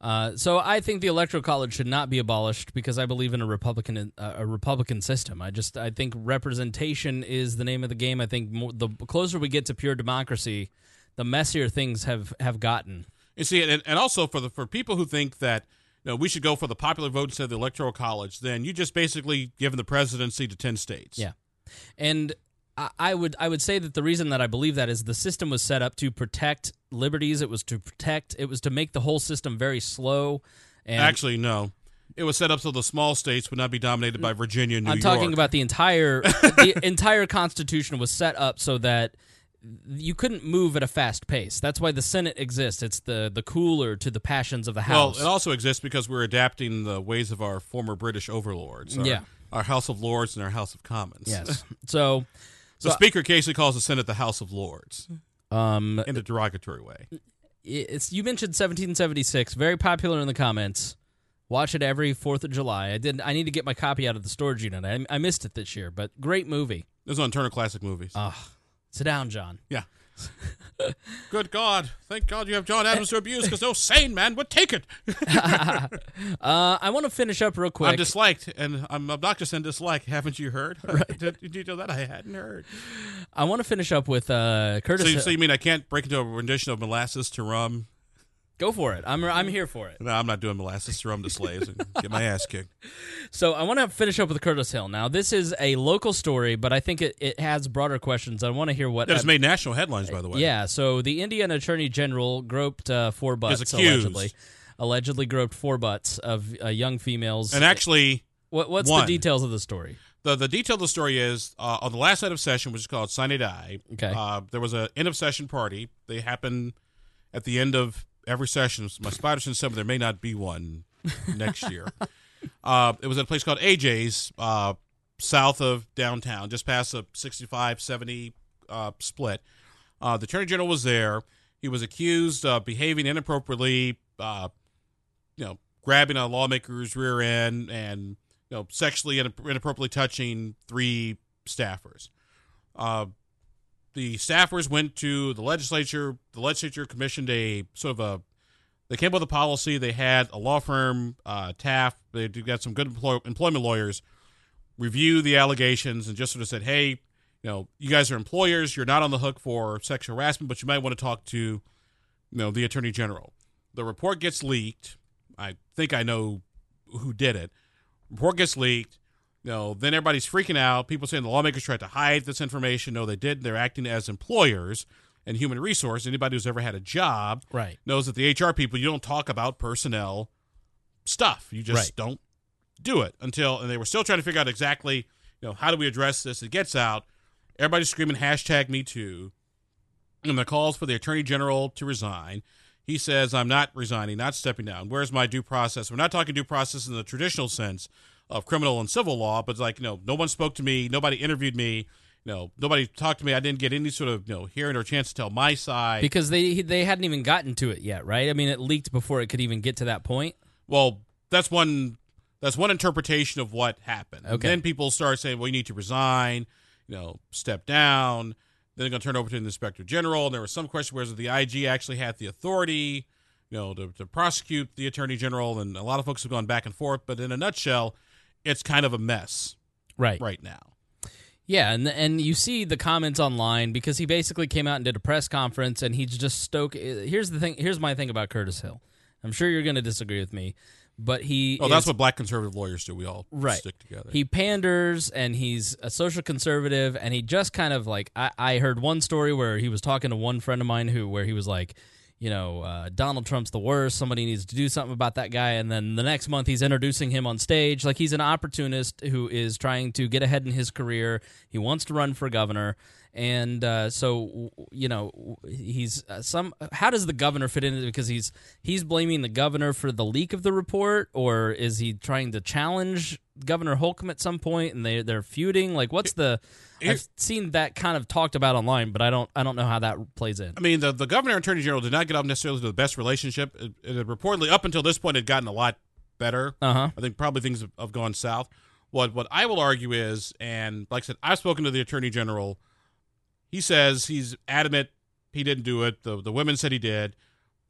Uh, so I think the electoral college should not be abolished because I believe in a republican uh, a republican system. I just I think representation is the name of the game. I think more, the closer we get to pure democracy, the messier things have have gotten. You see, and, and also for the for people who think that you know, we should go for the popular vote instead of the electoral college, then you just basically given the presidency to ten states. Yeah, and I, would I would say that the reason that I believe that is the system was set up to protect liberties. It was to protect. It was to make the whole system very slow. And Actually, no. It was set up so the small states would not be dominated by Virginia and New I'm York. talking about the entire <laughs> the entire Constitution was set up so that you couldn't move at a fast pace. That's why the Senate exists. It's the the cooler to the passions of the House. Well, it also exists because we're adapting the ways of our former British overlords. Our, Yeah. Our House of Lords and our House of Commons. yes. <laughs> So, The Speaker occasionally calls the Senate the House of Lords um, in a derogatory way. it's you mentioned 1776, very popular in the comments. Watch it every Fourth of July. I did. I need to get my copy out of the storage unit. I, I missed it this year, but great movie. This is on Turner Classic Movies. Ah, Sit down, John. Yeah. <laughs> Good God. Thank God you have John Adams to abuse because no sane man would take it. <laughs> Uh, I want to finish up real quick. I'm disliked and I'm obnoxious and disliked. Haven't you heard? <laughs> did, did you know that? I hadn't heard. I want to finish up with uh, Curtis. So so you mean I can't break into a rendition of molasses to rum? Go for it. I'm I'm here for it. No, I'm not doing molasses to rum to slaves and get my ass kicked. <laughs> So I want to finish up with Curtis Hill. Now this is a local story, but I think it, it has broader questions. I want to hear what. That has made national headlines, by the way. Yeah. So the Indiana Attorney General groped uh, four butts allegedly. Allegedly groped four butts of uh, young females. And actually, what, what's one. the details of the story? the the detail of the story is uh, on the last night of session, which is called Sine Die. Okay. Uh, there was a end of session party. They happened at the end of every session. My spider sense said there may not be one <laughs> next year. uh, it was at a place called AJ's, uh, south of downtown, just past the 65 70 uh, split. Uh, the attorney general was there. He was accused of behaving inappropriately, uh, you know, grabbing a lawmaker's rear end and you know sexually and inappropriately touching three staffers. The staffers went to the legislature. The legislature commissioned a sort of a. They came up with a policy. They had a law firm, uh, Taft. They got some good employ- employment lawyers review the allegations and just sort of said, "Hey, you know, you guys are employers. You're not on the hook for sexual harassment, but you might want to talk to, you know, the attorney general." The report gets leaked. I think I know who did it. Report gets leaked. You know, then everybody's freaking out. People saying the lawmakers tried to hide this information. No, they didn't. They're acting as employers and human resource. Anybody who's ever had a job Right. knows that the HR people, you don't talk about personnel stuff. You just Right. don't do it until, and they were still trying to figure out exactly, you know, how do we address this? It gets out. Everybody's screaming hashtag me too. And the calls for the attorney general to resign. He says, I'm not resigning, not stepping down. Where's my due process? We're not talking due process in the traditional sense of criminal and civil law, but it's like, you know, no one spoke to me, nobody interviewed me, you know, nobody talked to me. I didn't get any sort of, you know, hearing or chance to tell my side. Because they they hadn't even gotten to it yet, right? I mean, it leaked before it could even get to that point. Well, that's one that's one interpretation of what happened. And then people start saying, "Well, you need to resign, you know, step down." Then they're going to turn over to the inspector general. And there was some question whether the IG actually had the authority, you know, to, to prosecute the attorney general. And a lot of folks have gone back and forth. But in a nutshell, it's kind of a mess Right. right now. Yeah, and and you see the comments online because he basically came out and did a press conference and he's just stoke. Here's the thing. Here's my thing about Curtis Hill. I'm sure you're going to disagree with me, but he. Oh, that's what black conservative lawyers do. We all Right. stick together. He panders and he's a social conservative and he just kind of like I, I heard one story where he was talking to one friend of mine who where he was like, you know, uh, Donald Trump's the worst. Somebody needs to do something about that guy. And then the next month he's introducing him on stage like he's an opportunist who is trying to get ahead in his career. He wants to run for governor. And uh, so, you know, he's uh, some. How does the governor fit into it? Because he's he's blaming the governor for the leak of the report, or is he trying to challenge Governor Holcomb at some point, and they they're feuding? Like, what's the? I've seen that kind of talked about online, but I don't I don't know how that plays in. I mean, the, the governor and attorney general did not get up necessarily to the best relationship. It, it reportedly, up until this point, had gotten a lot better. Uh huh. I think probably things have, have gone south. What what I will argue is, and like I said, I've spoken to the attorney general. He says he's adamant he didn't do it. The the women said he did.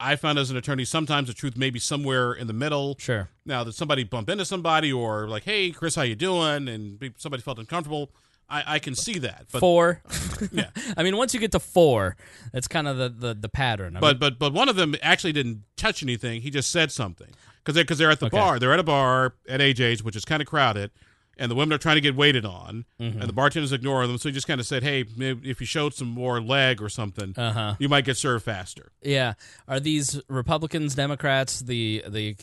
I found as an attorney sometimes the truth may be somewhere in the middle. Sure. Now that somebody bump into somebody or like, hey Chris, how you doing? And somebody felt uncomfortable. I, I can see that. But four. <laughs> Yeah. <laughs> I mean, once you get to four, that's kind of the the, the pattern. I But mean, but but one of them actually didn't touch anything. He just said something because they're because they're at the Okay. bar. They're at a bar at AJ's, which is kind of crowded, and the women are trying to get waited on, Mm-hmm. and the bartenders ignore them. So he just kind of said, "Hey, maybe if you showed some more leg or something, uh huh. you might get served faster." Yeah. Are these Republicans, Democrats, the the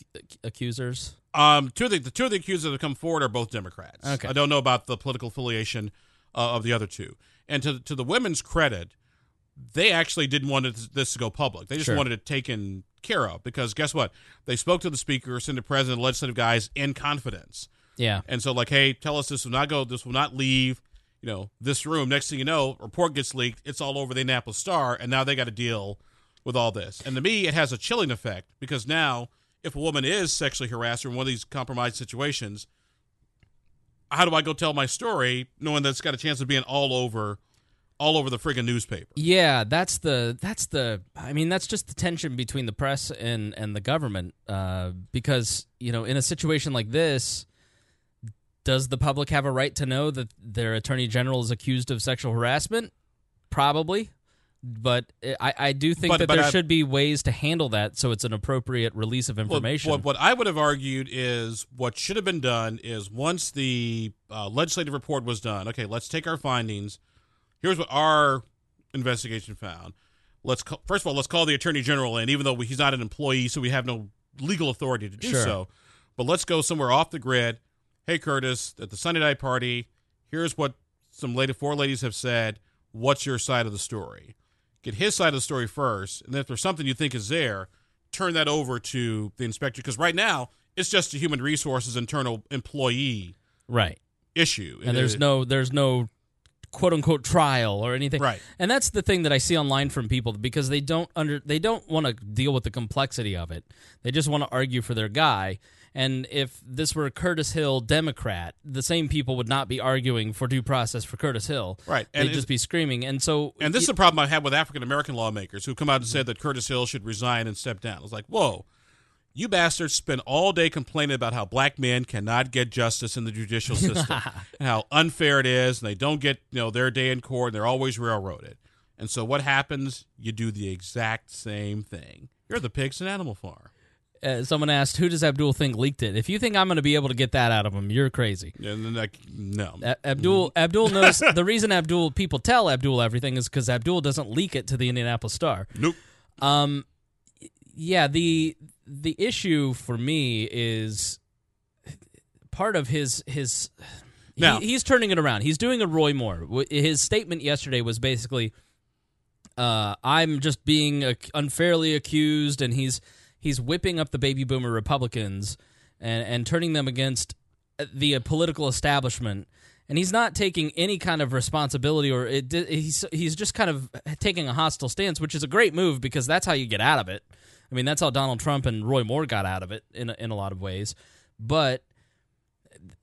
accusers? Um, two of the, the two of the accused that have come forward are both Democrats. Okay. I don't know about the political affiliation uh, of the other two. And to to the women's credit, they actually didn't want this to go public. They just Sure. wanted it taken care of because guess what? They spoke to the speaker, Senate president, legislative guys in confidence. Yeah. And so, like, hey, tell us this will not go, this will not leave, you know, this room. Next thing you know, report gets leaked. It's all over the Indianapolis Star, and now they got to deal with all this. And to me, it has a chilling effect because now, if a woman is sexually harassed or in one of these compromised situations, how do I go tell my story knowing that it's got a chance of being all over, all over the friggin' newspaper. Yeah, that's the that's the. I mean, that's just the tension between the press and and the government. Uh, because you know, in a situation like this, does the public have a right to know that their attorney general is accused of sexual harassment? Probably, but I, I do think But- that but there I- should be ways to handle that so it's an appropriate release of Well, information. What, what I would have argued is what should have been done is once the uh, legislative report was done, okay, let's take our findings. Here's what our investigation found. Let's call, first of all, let's call the attorney general in, even though he's not an employee, so we have no legal authority to do Sure. so. But let's go somewhere off the grid. Hey, Curtis, at the Sine Die party, here's what some lady, four ladies have said. What's your side of the story? Get his side of the story first, and then if there's something you think is there, turn that over to the inspector. Because right now, it's just a human resources internal employee right. issue, and there's no there's no quote unquote trial or anything Right. and that's the thing that i see online from people because they don't under they don't want to deal with the complexity of it they just want to argue for their guy and if this were a curtis hill democrat the same people would not be arguing for due process for curtis hill Right, and they'd just be screaming and so And this is a problem I have with African American lawmakers who come out and said that Curtis Hill should resign and step down. It's like, whoa, you bastards spend all day complaining about how black men cannot get justice in the judicial <laughs> system and how unfair it is, and they don't get you know their day in court, and they're always railroaded. And so what happens? You do the exact same thing. You're the pigs and animal farm. Uh, someone asked who does abdul think leaked it if you think i'm going to be able to get that out of him you're crazy And then like, no, A- Abdul Abdul knows <laughs> the reason Abdul people tell Abdul everything is because Abdul doesn't leak it to the Indianapolis Star. nope. Um, yeah the the issue for me is part of his his. Now- he, he's turning it around. He's doing a Roy Moore. His statement yesterday was basically, uh, "I'm just being unfairly accused," and he's he's whipping up the baby boomer Republicans and and turning them against the political establishment. And he's not taking any kind of responsibility, or it, he's he's just kind of taking a hostile stance, which is a great move because that's how you get out of it. I mean, that's how Donald Trump and Roy Moore got out of it in in a lot of ways. But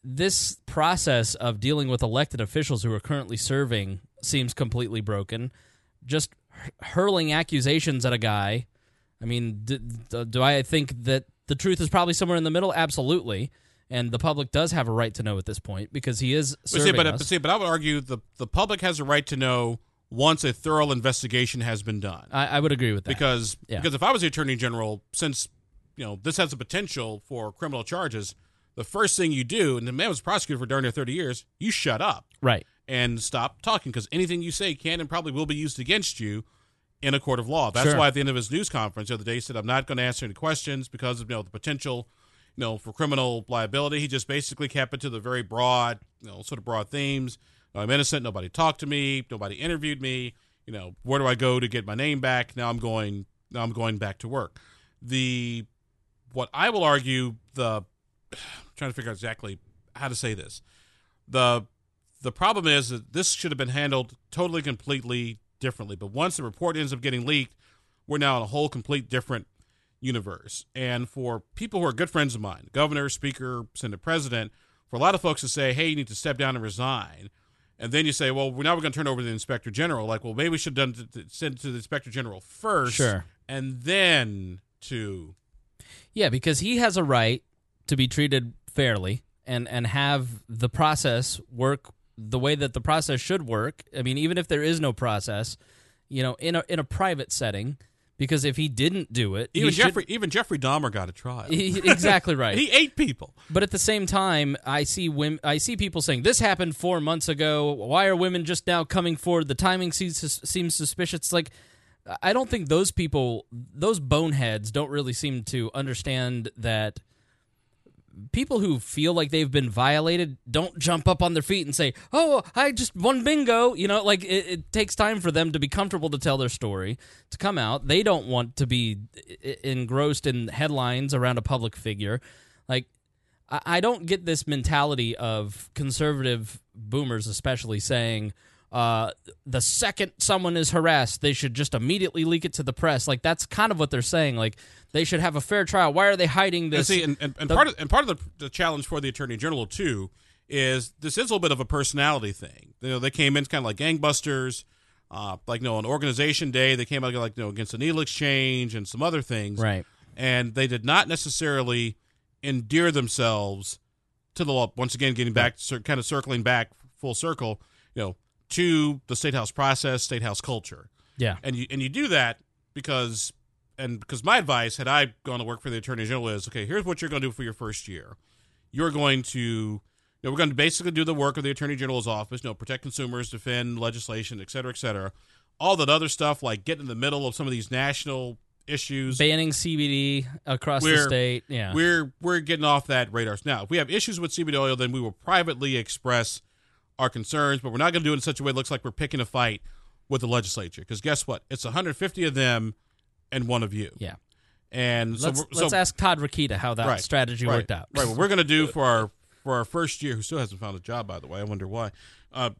this process of dealing with elected officials who are currently serving seems completely broken. Just hurling accusations at a guy. I mean, d- d- do I think that the truth is probably somewhere in the middle? Absolutely. And the public does have a right to know at this point because he is But serving see, but, us. but see, but I would argue the the public has a right to know once a thorough investigation has been done. I, I would agree with that. because Yeah. because if I was the attorney general, since you know this has the potential for criminal charges, the first thing you do, and the man was prosecuted for darn near thirty years, you shut up right. and stop talking because anything you say can and probably will be used against you in a court of law. That's Sure. why at the end of his news conference the other day he said, "I'm not going to answer any questions because of you know the potential." You know, for criminal liability, he just basically kept it to the very broad, you know, sort of broad themes. I'm innocent. Nobody talked to me. Nobody interviewed me. You know, where do I go to get my name back? Now I'm going. Now I'm going back to work. The what I will argue the <sighs> I'm trying to figure out exactly how to say this. The the problem is that this should have been handled totally completely differently. But once the report ends up getting leaked, we're now in a whole complete different universe. And for people who are good friends of mine, governor, speaker, senate president, for a lot of folks to say, "Hey, you need to step down and resign," and then you say, "Well, we're now we're going to turn over to the inspector general." Like, well, maybe we should done t- t- send it to the inspector general first, Sure. and then to Yeah, because he has a right to be treated fairly and and have the process work the way that the process should work. I mean, even if there is no process, you know, in a in a private setting, because if he didn't do it, even should- Jeffrey even Jeffrey Dahmer got a trial. he- exactly <laughs> right. he ate people. But at the same time, I see women, I see people saying this happened four months ago. Why are women just now coming forward? The timing seems seems suspicious. It's like I don't think those people, those boneheads, don't really seem to understand that people who feel like they've been violated don't jump up on their feet and say, "Oh, I just won bingo." You know, like it, it takes time for them to be comfortable to tell their story, to come out. They don't want to be engrossed in headlines around a public figure. Like I I don't get this mentality of conservative boomers, especially saying, uh, the second someone is harassed, they should just immediately leak it to the press. Like that's kind of what they're saying. Like they should have a fair trial. Why are they hiding And this? see, and, and, and the- part of and part of the, the challenge for the attorney general too is this is a little bit of a personality thing. You know, they came in kind of like gangbusters. Uh, like, you know, on Organization Day, they came out like, you know, against the needle exchange and some other things. Right. And they did not necessarily endear themselves to the law. Once again, getting back, kind of circling back full circle, you know, to the state house process, state house culture. Yeah. And you and you do that because and because my advice had I gone to work for the attorney general is okay, here's what you're going to do for your first year. You're going to you know, we're going to basically do the work of the attorney general's office, you know, protect consumers, defend legislation, et cetera, et cetera. All that other stuff, like getting in the middle of some of these national issues. Banning CBD across the We're- state. Yeah. We're we're getting off that radar. Now, if we have issues with CBD oil, then we will privately express our concerns, but we're not going to do it in such a way that looks like we're picking a fight with the legislature. Because guess what? It's 150 of them and one of you. yeah. And so, Let's, we're- so let's ask Todd Rokita how that right, strategy right, worked out. Right. What we're going to do for our for our first year, who still hasn't found a job, by the way, I wonder why. Uh,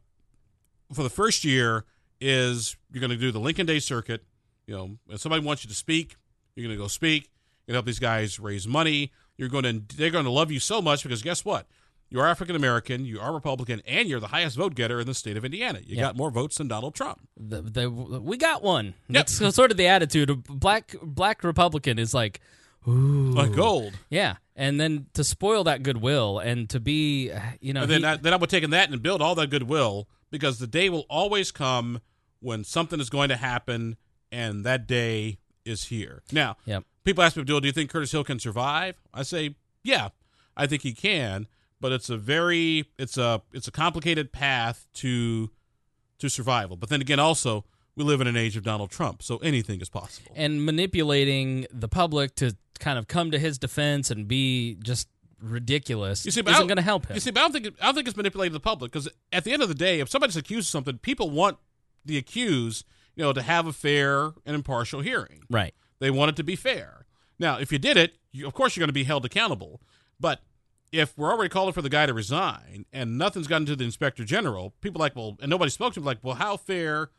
for the first year is you're going to do the Lincoln Day circuit. You know, if somebody wants you to speak, you're going to go speak. You're going to help these guys raise money. You're going to they're going to love you so much because guess what? You're African American, you are Republican, and you're the highest vote getter in the state of Indiana. You Yeah. got more votes than Donald Trump. The, the, we got one. Yep. That's sort of the attitude. of black black Republican is like, ooh, Like gold. yeah. And then to spoil that goodwill and to be, you know, And then, he- I, then I would take that and build all that goodwill because the day will always come when something is going to happen, and that day is here. Now, Yep. people ask me, "Do do you think Curtis Hill can survive?" I say, "Yeah, I think he can." But it's a very it's a it's a complicated path to to survival. But then again, also we live in an age of Donald Trump, so anything is possible. and manipulating the public to kind of come to his defense and be just ridiculous You see, but isn't going to help him. You see, but I don't think it, I don't think it's manipulating the public because at the end of the day, if somebody's accused of something, people want the accused, you know, to have a fair and impartial hearing. right. They want it to be fair. Now, if you did it, you, of course you're going to be held accountable. But if we're already calling for the guy to resign and nothing's gotten to the inspector general, people are like, well, and nobody spoke to him, like, well, how fair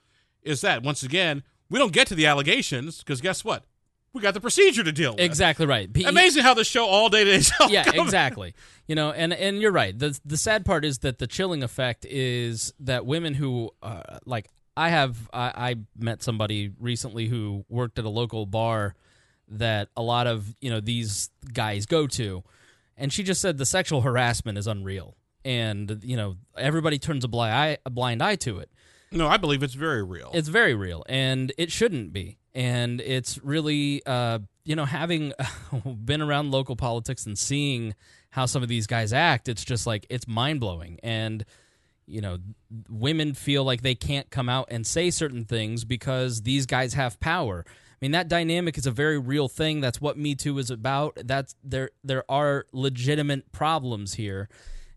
is that? Once again, we don't get to the allegations because guess what? We got the procedure to deal with. Exactly right. He- Amazing how the show all day today is yeah, exactly. You know, and and you're right. The the sad part is that the chilling effect is that women who uh, like I have I, I met somebody recently who worked at a local bar that a lot of you know these guys go to, and she just said the sexual harassment is unreal, and you know everybody turns a blind eye, a blind eye to it. No, I believe it's very real. It's very real, and it shouldn't be. And it's really, uh, you know, having <laughs> been around local politics and seeing how some of these guys act, it's just like it's mind blowing. And you know, women feel like they can't come out and say certain things because these guys have power. I mean, that dynamic is a very real thing. That's what Me Too is about. That's there. There are legitimate problems here,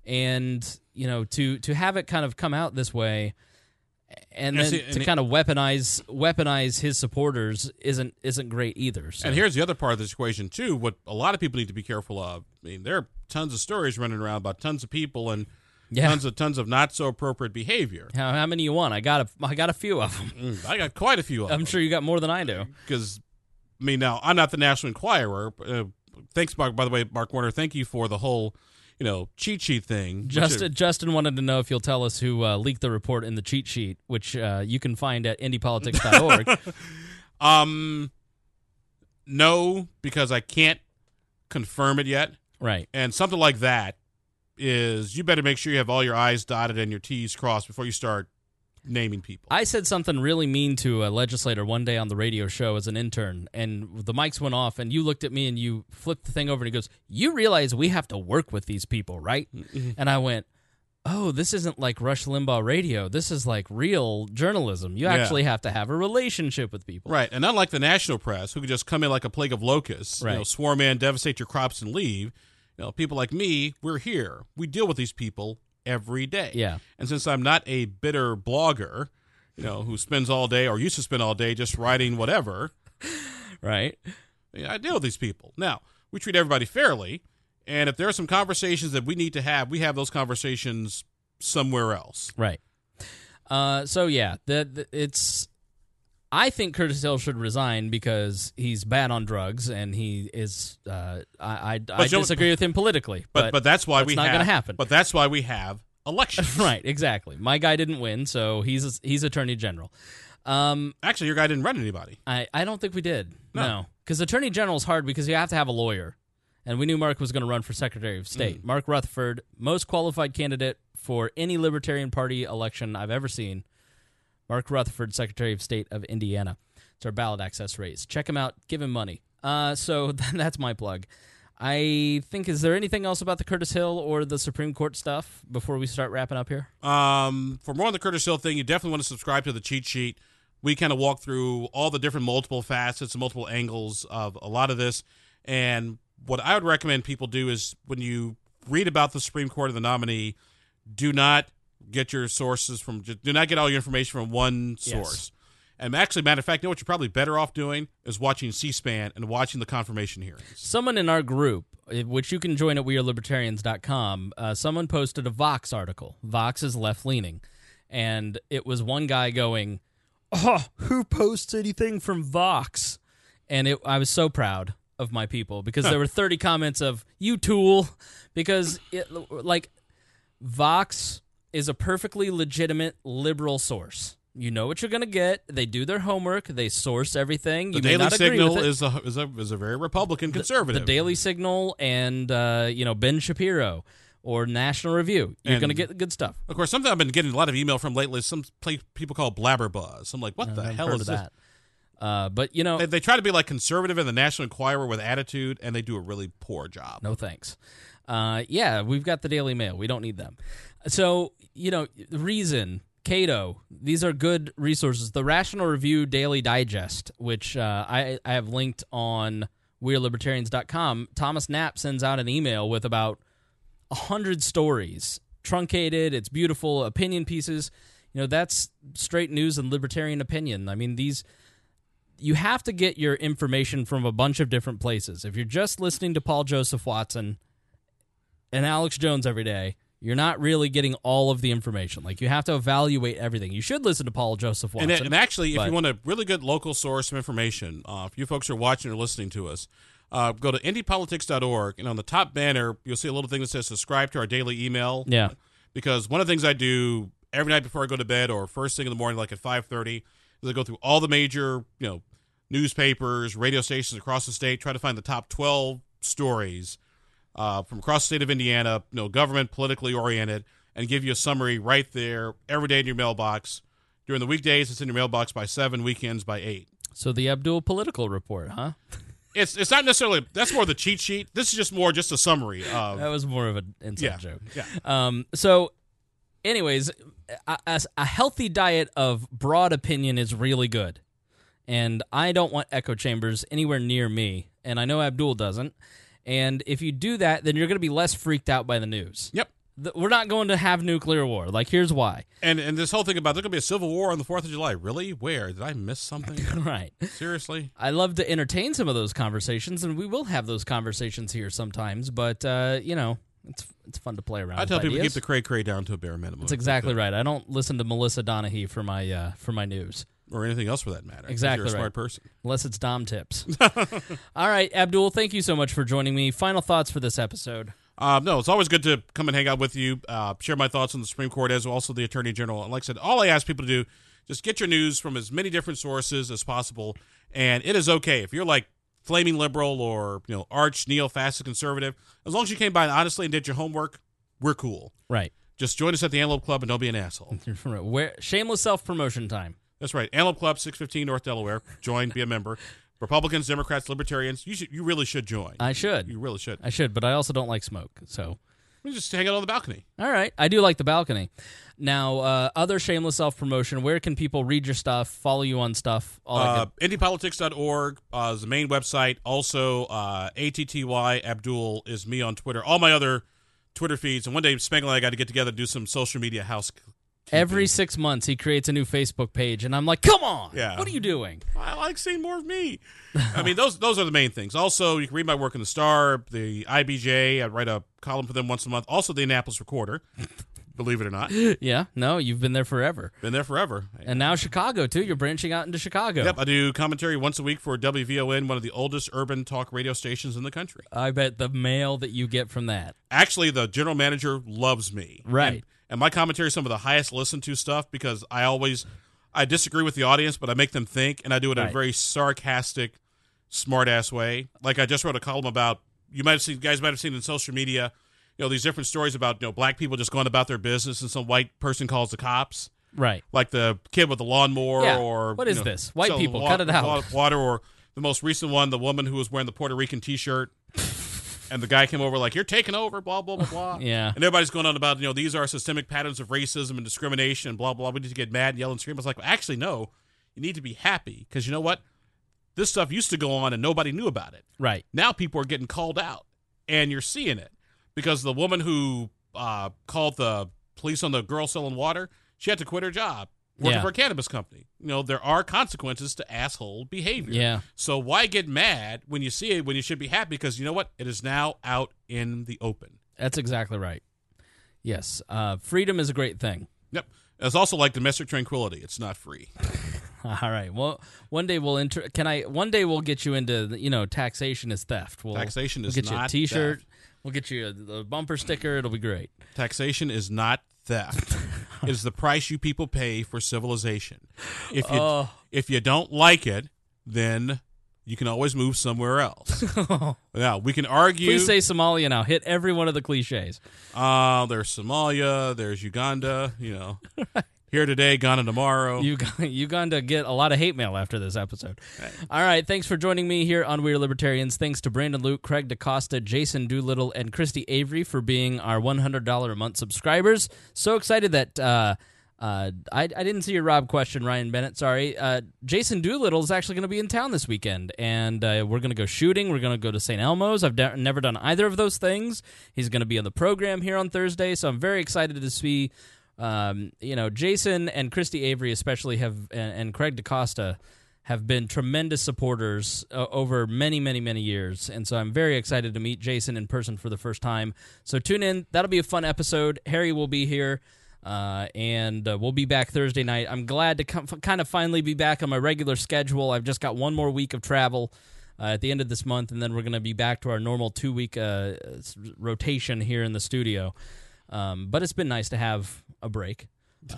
and you know, to to have it kind of come out this way and then see, to and it- kind of weaponize weaponize his supporters isn't isn't great either. So. And here's the other part of this equation too. What a lot of people need to be careful of. I mean, there are tons of stories running around about tons of people and Yeah. tons of tons of not so appropriate behavior. how, how many you want? I got a I got a few of them. Mm, I got quite a few of them. I'm sure you got more than I do. because I mean, now I'm not the National Enquirer. Uh, thanks, Mark. By the way, Mark Warner, thank you for the whole, you know, cheat sheet thing. Justin Justin wanted to know if you'll tell us who uh, leaked the report in the cheat sheet, which uh, you can find at IndyPolitics.org. <laughs> um, no, because I can't confirm it yet. right. And something like that is you better make sure you have all your I's dotted and your T's crossed before you start naming people. I said something really mean to a legislator one day on the radio show as an intern, and the mics went off, and you looked at me and you flipped the thing over, and he goes, "You realize we have to work with these people, right?" Mm-hmm. and I went, "Oh, this isn't like Rush Limbaugh radio. This is like real journalism. You Yeah. actually have to have a relationship with people." Right, and unlike the national press, who could just come in like a plague of locusts, you know, swarm in, devastate your crops, and leave. You know, people like me, we're here. We deal with these people every day. Yeah. And since I'm not a bitter blogger, you know, who spends all day or used to spend all day just writing whatever, <laughs> Right. I deal with these people. Now, we treat everybody fairly, and if there are some conversations that we need to have, we have those conversations somewhere else. Right. Uh, so yeah, the, the, it's. I think Curtis Hill should resign because he's bad on drugs and he is. Uh, I I, I disagree with him politically, But but, that's why that's we not have, gonna happen. But that's why we have elections. <laughs> right, exactly. My guy didn't win, so he's he's attorney general. Um, Actually, your guy didn't run anybody. I I don't think we did. No. No, because attorney general is hard because you have to have a lawyer, and we knew Mark was going to run for secretary of state. Mm. Mark Rutherford, most qualified candidate for any Libertarian Party election I've ever seen. Mark Rutherford, Secretary of State of Indiana. It's our ballot access race. Check him out. Give him money. Uh, so <laughs> that's my plug. I think. Is there anything else about the Curtis Hill or the Supreme Court stuff before we start wrapping up here? Um, for more on the Curtis Hill thing, you definitely want to subscribe to the cheat sheet. We kind of walk through all the different multiple facets and multiple angles of a lot of this. And what I would recommend people do is when you read about the Supreme Court and the nominee, do not get your sources from, just do not get all your information from one Yes. source. And actually, matter of fact, you know what you're probably better off doing is watching C-SPAN and watching the confirmation hearings. Someone in our group, eh, which you can join at wearelibertarians.com, uh, someone posted a Vox article. Vox is left leaning. And it was one guy going, Oh, who posts anything from Vox? And it, I was so proud of my people because there were 30 comments of, You tool. Because, it, like, Vox is a perfectly legitimate liberal source. You know what you're going to get. They do their homework. They source everything. The You may Daily not agree Signal is a, is a is a very Republican conservative. the Daily Signal and uh, you know Ben Shapiro or National Review. You're going to get good stuff. Of course, something I've been getting a lot of email from lately some people call blabberbuzz. I'm like, what the I've hell is that? Uh, but you know, They, they try to be like conservative in the National Enquirer with attitude, and they do a really poor job. no thanks. Uh, yeah, we've got the Daily Mail. We don't need them. So you know, Reason, Cato, these are good resources. The Rational Review Daily Digest, which uh, I I have linked on WeareLibertarians.com. Thomas Knapp sends out an email with about a hundred stories, truncated. It's beautiful opinion pieces. You know, that's straight news and libertarian opinion. I mean, these you have to get your information from a bunch of different places. If you're just listening to Paul Joseph Watson and Alex Jones every day, you're not really getting all of the information. Like you have to evaluate everything. You should listen to Paul Joseph Watson. And, and actually, if you want a really good local source of information, uh, if you folks are watching or listening to us, uh, go to IndyPolitics.org, and on the top banner, you'll see a little thing that says subscribe to our daily email. yeah, Because one of the things I do every night before I go to bed or first thing in the morning, like at 5.30, is I go through all the major, you know, newspapers, radio stations across the state, try to find the top 12 stories uh, from across the state of Indiana, you know, government, politically oriented, and give you a summary right there every day in your mailbox. During the weekdays, it's in your mailbox by seven. Weekends by eight. so the Abdul political report, huh? <laughs> It's it's not necessarily that's more the cheat sheet. This is just more just a summary of That was more of an inside yeah joke. yeah. Um, so, anyways, a, a, a healthy diet of broad opinion is really good. And I don't want echo chambers anywhere near me. And I know Abdul doesn't. And if you do that, then you're going to be less freaked out by the news. Yep. We're not going to have nuclear war. Like, here's why. And and this whole thing about there's gonna be a civil war on the Fourth of July. Really? Where did I miss something? <laughs> right. Seriously? I love to entertain some of those conversations, and we will have those conversations here sometimes. But, uh, you know, it's it's fun to play around. I tell people ideas. keep the cray cray down to a bare minimum. That's exactly right. I don't listen to Melissa Donahue for my uh, for my news or anything else for that matter. Exactly You're a right. smart person. unless it's Dom tips. <laughs> All right, Abdul, thank you so much for joining me. Final thoughts for this episode. Um, no, it's always good to come and hang out with you, uh, share my thoughts on the Supreme Court as well also the Attorney General. And like I said, all I ask people to do, just get your news from as many different sources as possible. And it is okay if you're like flaming liberal or you know arch neo-fascist conservative, as long as you came by and honestly and did your homework, we're cool. Right. Just join us at the Antelope Club and don't be an asshole. <laughs> Where shameless self promotion time. That's right, Antelope Club, six fifteen North Delaware. Join, be a member. <laughs> Republicans, Democrats, Libertarians. You should, you really should join. I should. You really should. I should, but I also don't like smoke. So, We just hang out on the balcony. all right, I do like the balcony. Now, uh, other shameless self promotion. Where can people read your stuff, follow you on stuff? All Uh, good- IndyPolitics.org uh, is the main website. Also, uh, ATTY Abdul is me on Twitter. All my other Twitter feeds. And one day, Spangle and I got to get together and do some social media house. Every six months, he creates a new Facebook page, and I'm like, "Come on, Yeah. what are you doing?" I like seeing more of me. I mean, those those are the main things. Also, you can read my work in the Star, the IBJ. I write a column for them once a month. Also, the Indianapolis Recorder. <laughs> Believe it or not, Yeah, no, you've been there forever, been there forever. and now Chicago too. You're branching out into Chicago. Yep, I do commentary once a week for WVON, one of the oldest urban talk radio stations in the country. I bet the mail that you get from that. Actually, the general manager loves me. Right. And, and my commentary is some of the highest listened to stuff because I always I disagree with the audience, but I make them think, and I do it in a very sarcastic, smart ass way. Like I just wrote a column about you might have seen guys might have seen in social media, you know, these different stories about you know black people just going about their business, and some white person calls the cops Right. like the kid with the lawnmower Yeah. or what is know, this? White people, cut it out. Water or the most recent one, the woman who was wearing the Puerto Rican T-shirt, and the guy came over like you're taking over, blah blah blah blah. <laughs> Yeah. and everybody's going on about you know these are systemic patterns of racism and discrimination, and blah blah. We need to get mad and yell and scream. I was like, actually, no, you need to be happy because you know what, this stuff used to go on and nobody knew about it. Right. Now people are getting called out, and you're seeing it because the woman who uh, called the police on the girl selling water, she had to quit her job working Yeah. for a cannabis company. You know, there are consequences to asshole behavior. Yeah. So why get mad when you see it when you should be happy? Because you know what? It is now out in the open. That's exactly right. Yes. Uh, freedom is a great thing. Yep. It's also like domestic tranquility. It's not free. <laughs> All right. Well, one day we'll enter. Can I? One day we'll get you into the- you know taxation is theft. We'll, Taxation we'll is get you a T-shirt. theft. We'll get you a, a bumper sticker. It'll be great. Taxation is not theft. <laughs> is the price you people pay for civilization. If you Oh. if you don't like it, then you can always move somewhere else. <laughs> now we can argue. Please say Somalia now. Hit every one of the cliches. uh, there's Somalia, there's Uganda. You know, <laughs> here today, gone tomorrow. You <laughs> you going to get a lot of hate mail after this episode. All right, thanks for joining me here on We Are Libertarians. Thanks to Brandon Luke, Craig DaCosta, Jason Doolittle, and Christy Avery for being our $100 a month subscribers. So excited that uh, uh, I, I didn't see your Rob question, Ryan Bennett. Sorry. Uh, Jason Doolittle is actually going to be in town this weekend, and uh, we're going to go shooting. We're going to go to St. Elmo's. I've de- never done either of those things. He's going to be on the program here on Thursday, so I'm very excited to see um, you know, Jason and Christy Avery especially have, and, and Craig DaCosta have been tremendous supporters uh, over many, many, many years. And so I'm very excited to meet Jason in person for the first time. So tune in. That'll be a fun episode. Harry will be here. Uh, and uh, we'll be back Thursday night. I'm glad to come, kind of finally be back on my regular schedule. I've just got one more week of travel uh, at the end of this month, and then we're going to be back to our normal two week uh, rotation here in the studio. Um, but it's been nice to have a break.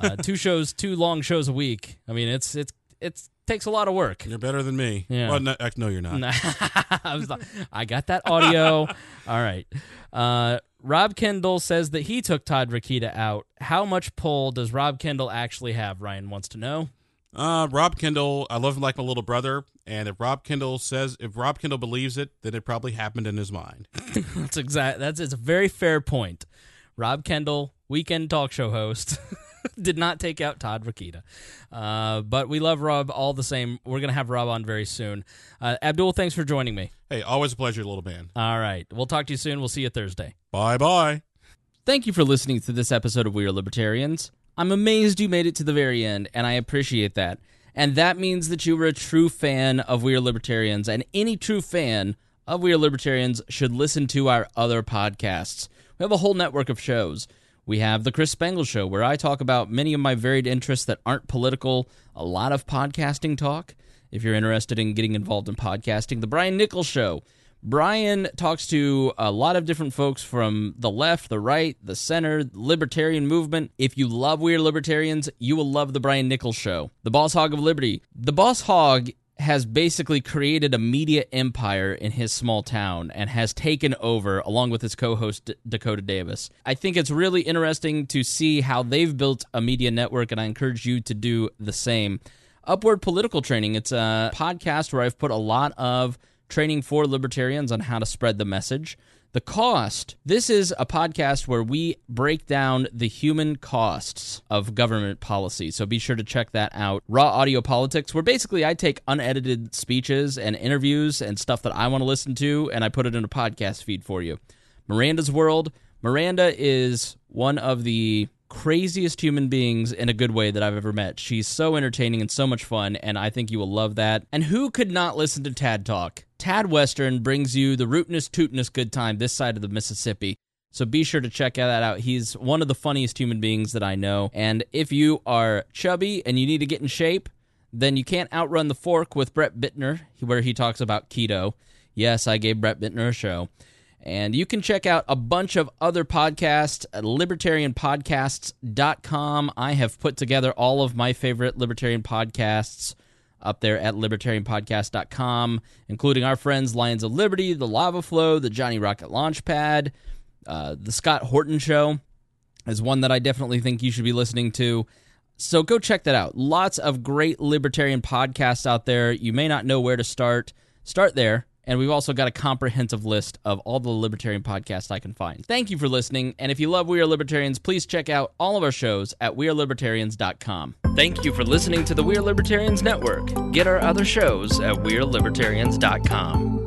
Uh, <laughs> two shows, two long shows a week. I mean, it's it's it's takes a lot of work. You're better than me. Yeah. Well, no, no, you're not. <laughs> I, I got that audio. <laughs> All right. Uh, Rob Kendall says that he took Todd Rokita out. How much pull does Rob Kendall actually have? Ryan wants to know. Uh, Rob Kendall, I love him like my little brother. And if Rob Kendall says, if Rob Kendall believes it, then it probably happened in his mind. That's exact. That's it's a very fair point. Rob Kendall, weekend talk show host, <laughs> did not take out Todd Rokita, uh, but we love Rob all the same. We're gonna have Rob on very soon. Uh, Abdul, thanks for joining me. Hey, always a pleasure, little man. All right, we'll talk to you soon. We'll see you Thursday. Bye bye. Thank you for listening to this episode of We Are Libertarians. I'm amazed you made it to the very end, and I appreciate that. And that means that you were a true fan of We Are Libertarians, and any true fan of We Are Libertarians should listen to our other podcasts. We have a whole network of shows. We have The Chris Spangle Show, where I talk about many of my varied interests that aren't political, a lot of podcasting talk. If you're interested in getting involved in podcasting, The Brian Nichols Show, Brian talks to a lot of different folks from the left, the right, the center, libertarian movement. If you love We Are Libertarians, you will love The Brian Nichols Show. The Boss Hog of Liberty. The Boss Hog has basically created a media empire in his small town and has taken over along with his co-host D- Dakota Davis. I think it's really interesting to see how they've built a media network and I encourage you to do the same. Upward Political Training. It's a podcast where I've put a lot of training for libertarians on how to spread the message. The cost. This is a podcast where we break down the human costs of government policy. So be sure to check that out. Raw Audio Politics, where basically I take unedited speeches and interviews and stuff that I want to listen to and I put it in a podcast feed for you. Miranda's World. Miranda is one of the craziest human beings in a good way that I've ever met. She's so entertaining and so much fun, and I think you will love that. And who could not listen to Tad talk? Tad Western brings you the rootinest, tootinest good time this side of the Mississippi. So be sure to check that out. He's one of the funniest human beings that I know. And if you are chubby and you need to get in shape, then you can't outrun the fork with Brett Bittner, where he talks about keto. Yes, I gave Brett Bittner a show. And you can check out a bunch of other podcasts at libertarianpodcasts.com. I have put together all of my favorite libertarian podcasts up there at libertarianpodcast.com, including our friends Lions of Liberty, The Lava Flow, The Johnny Rocket Launchpad, uh, The Scott Horton Show is one that I definitely think you should be listening to. So go check that out. Lots of great libertarian podcasts out there. You may not know where to start. Start there. And we've also got a comprehensive list of all the libertarian podcasts I can find. Thank you for listening. And if you love We Are Libertarians, please check out all of our shows at WeareLibertarians.com. Thank you for listening to the We Are Libertarians Network. Get our other shows at WeareLibertarians.com.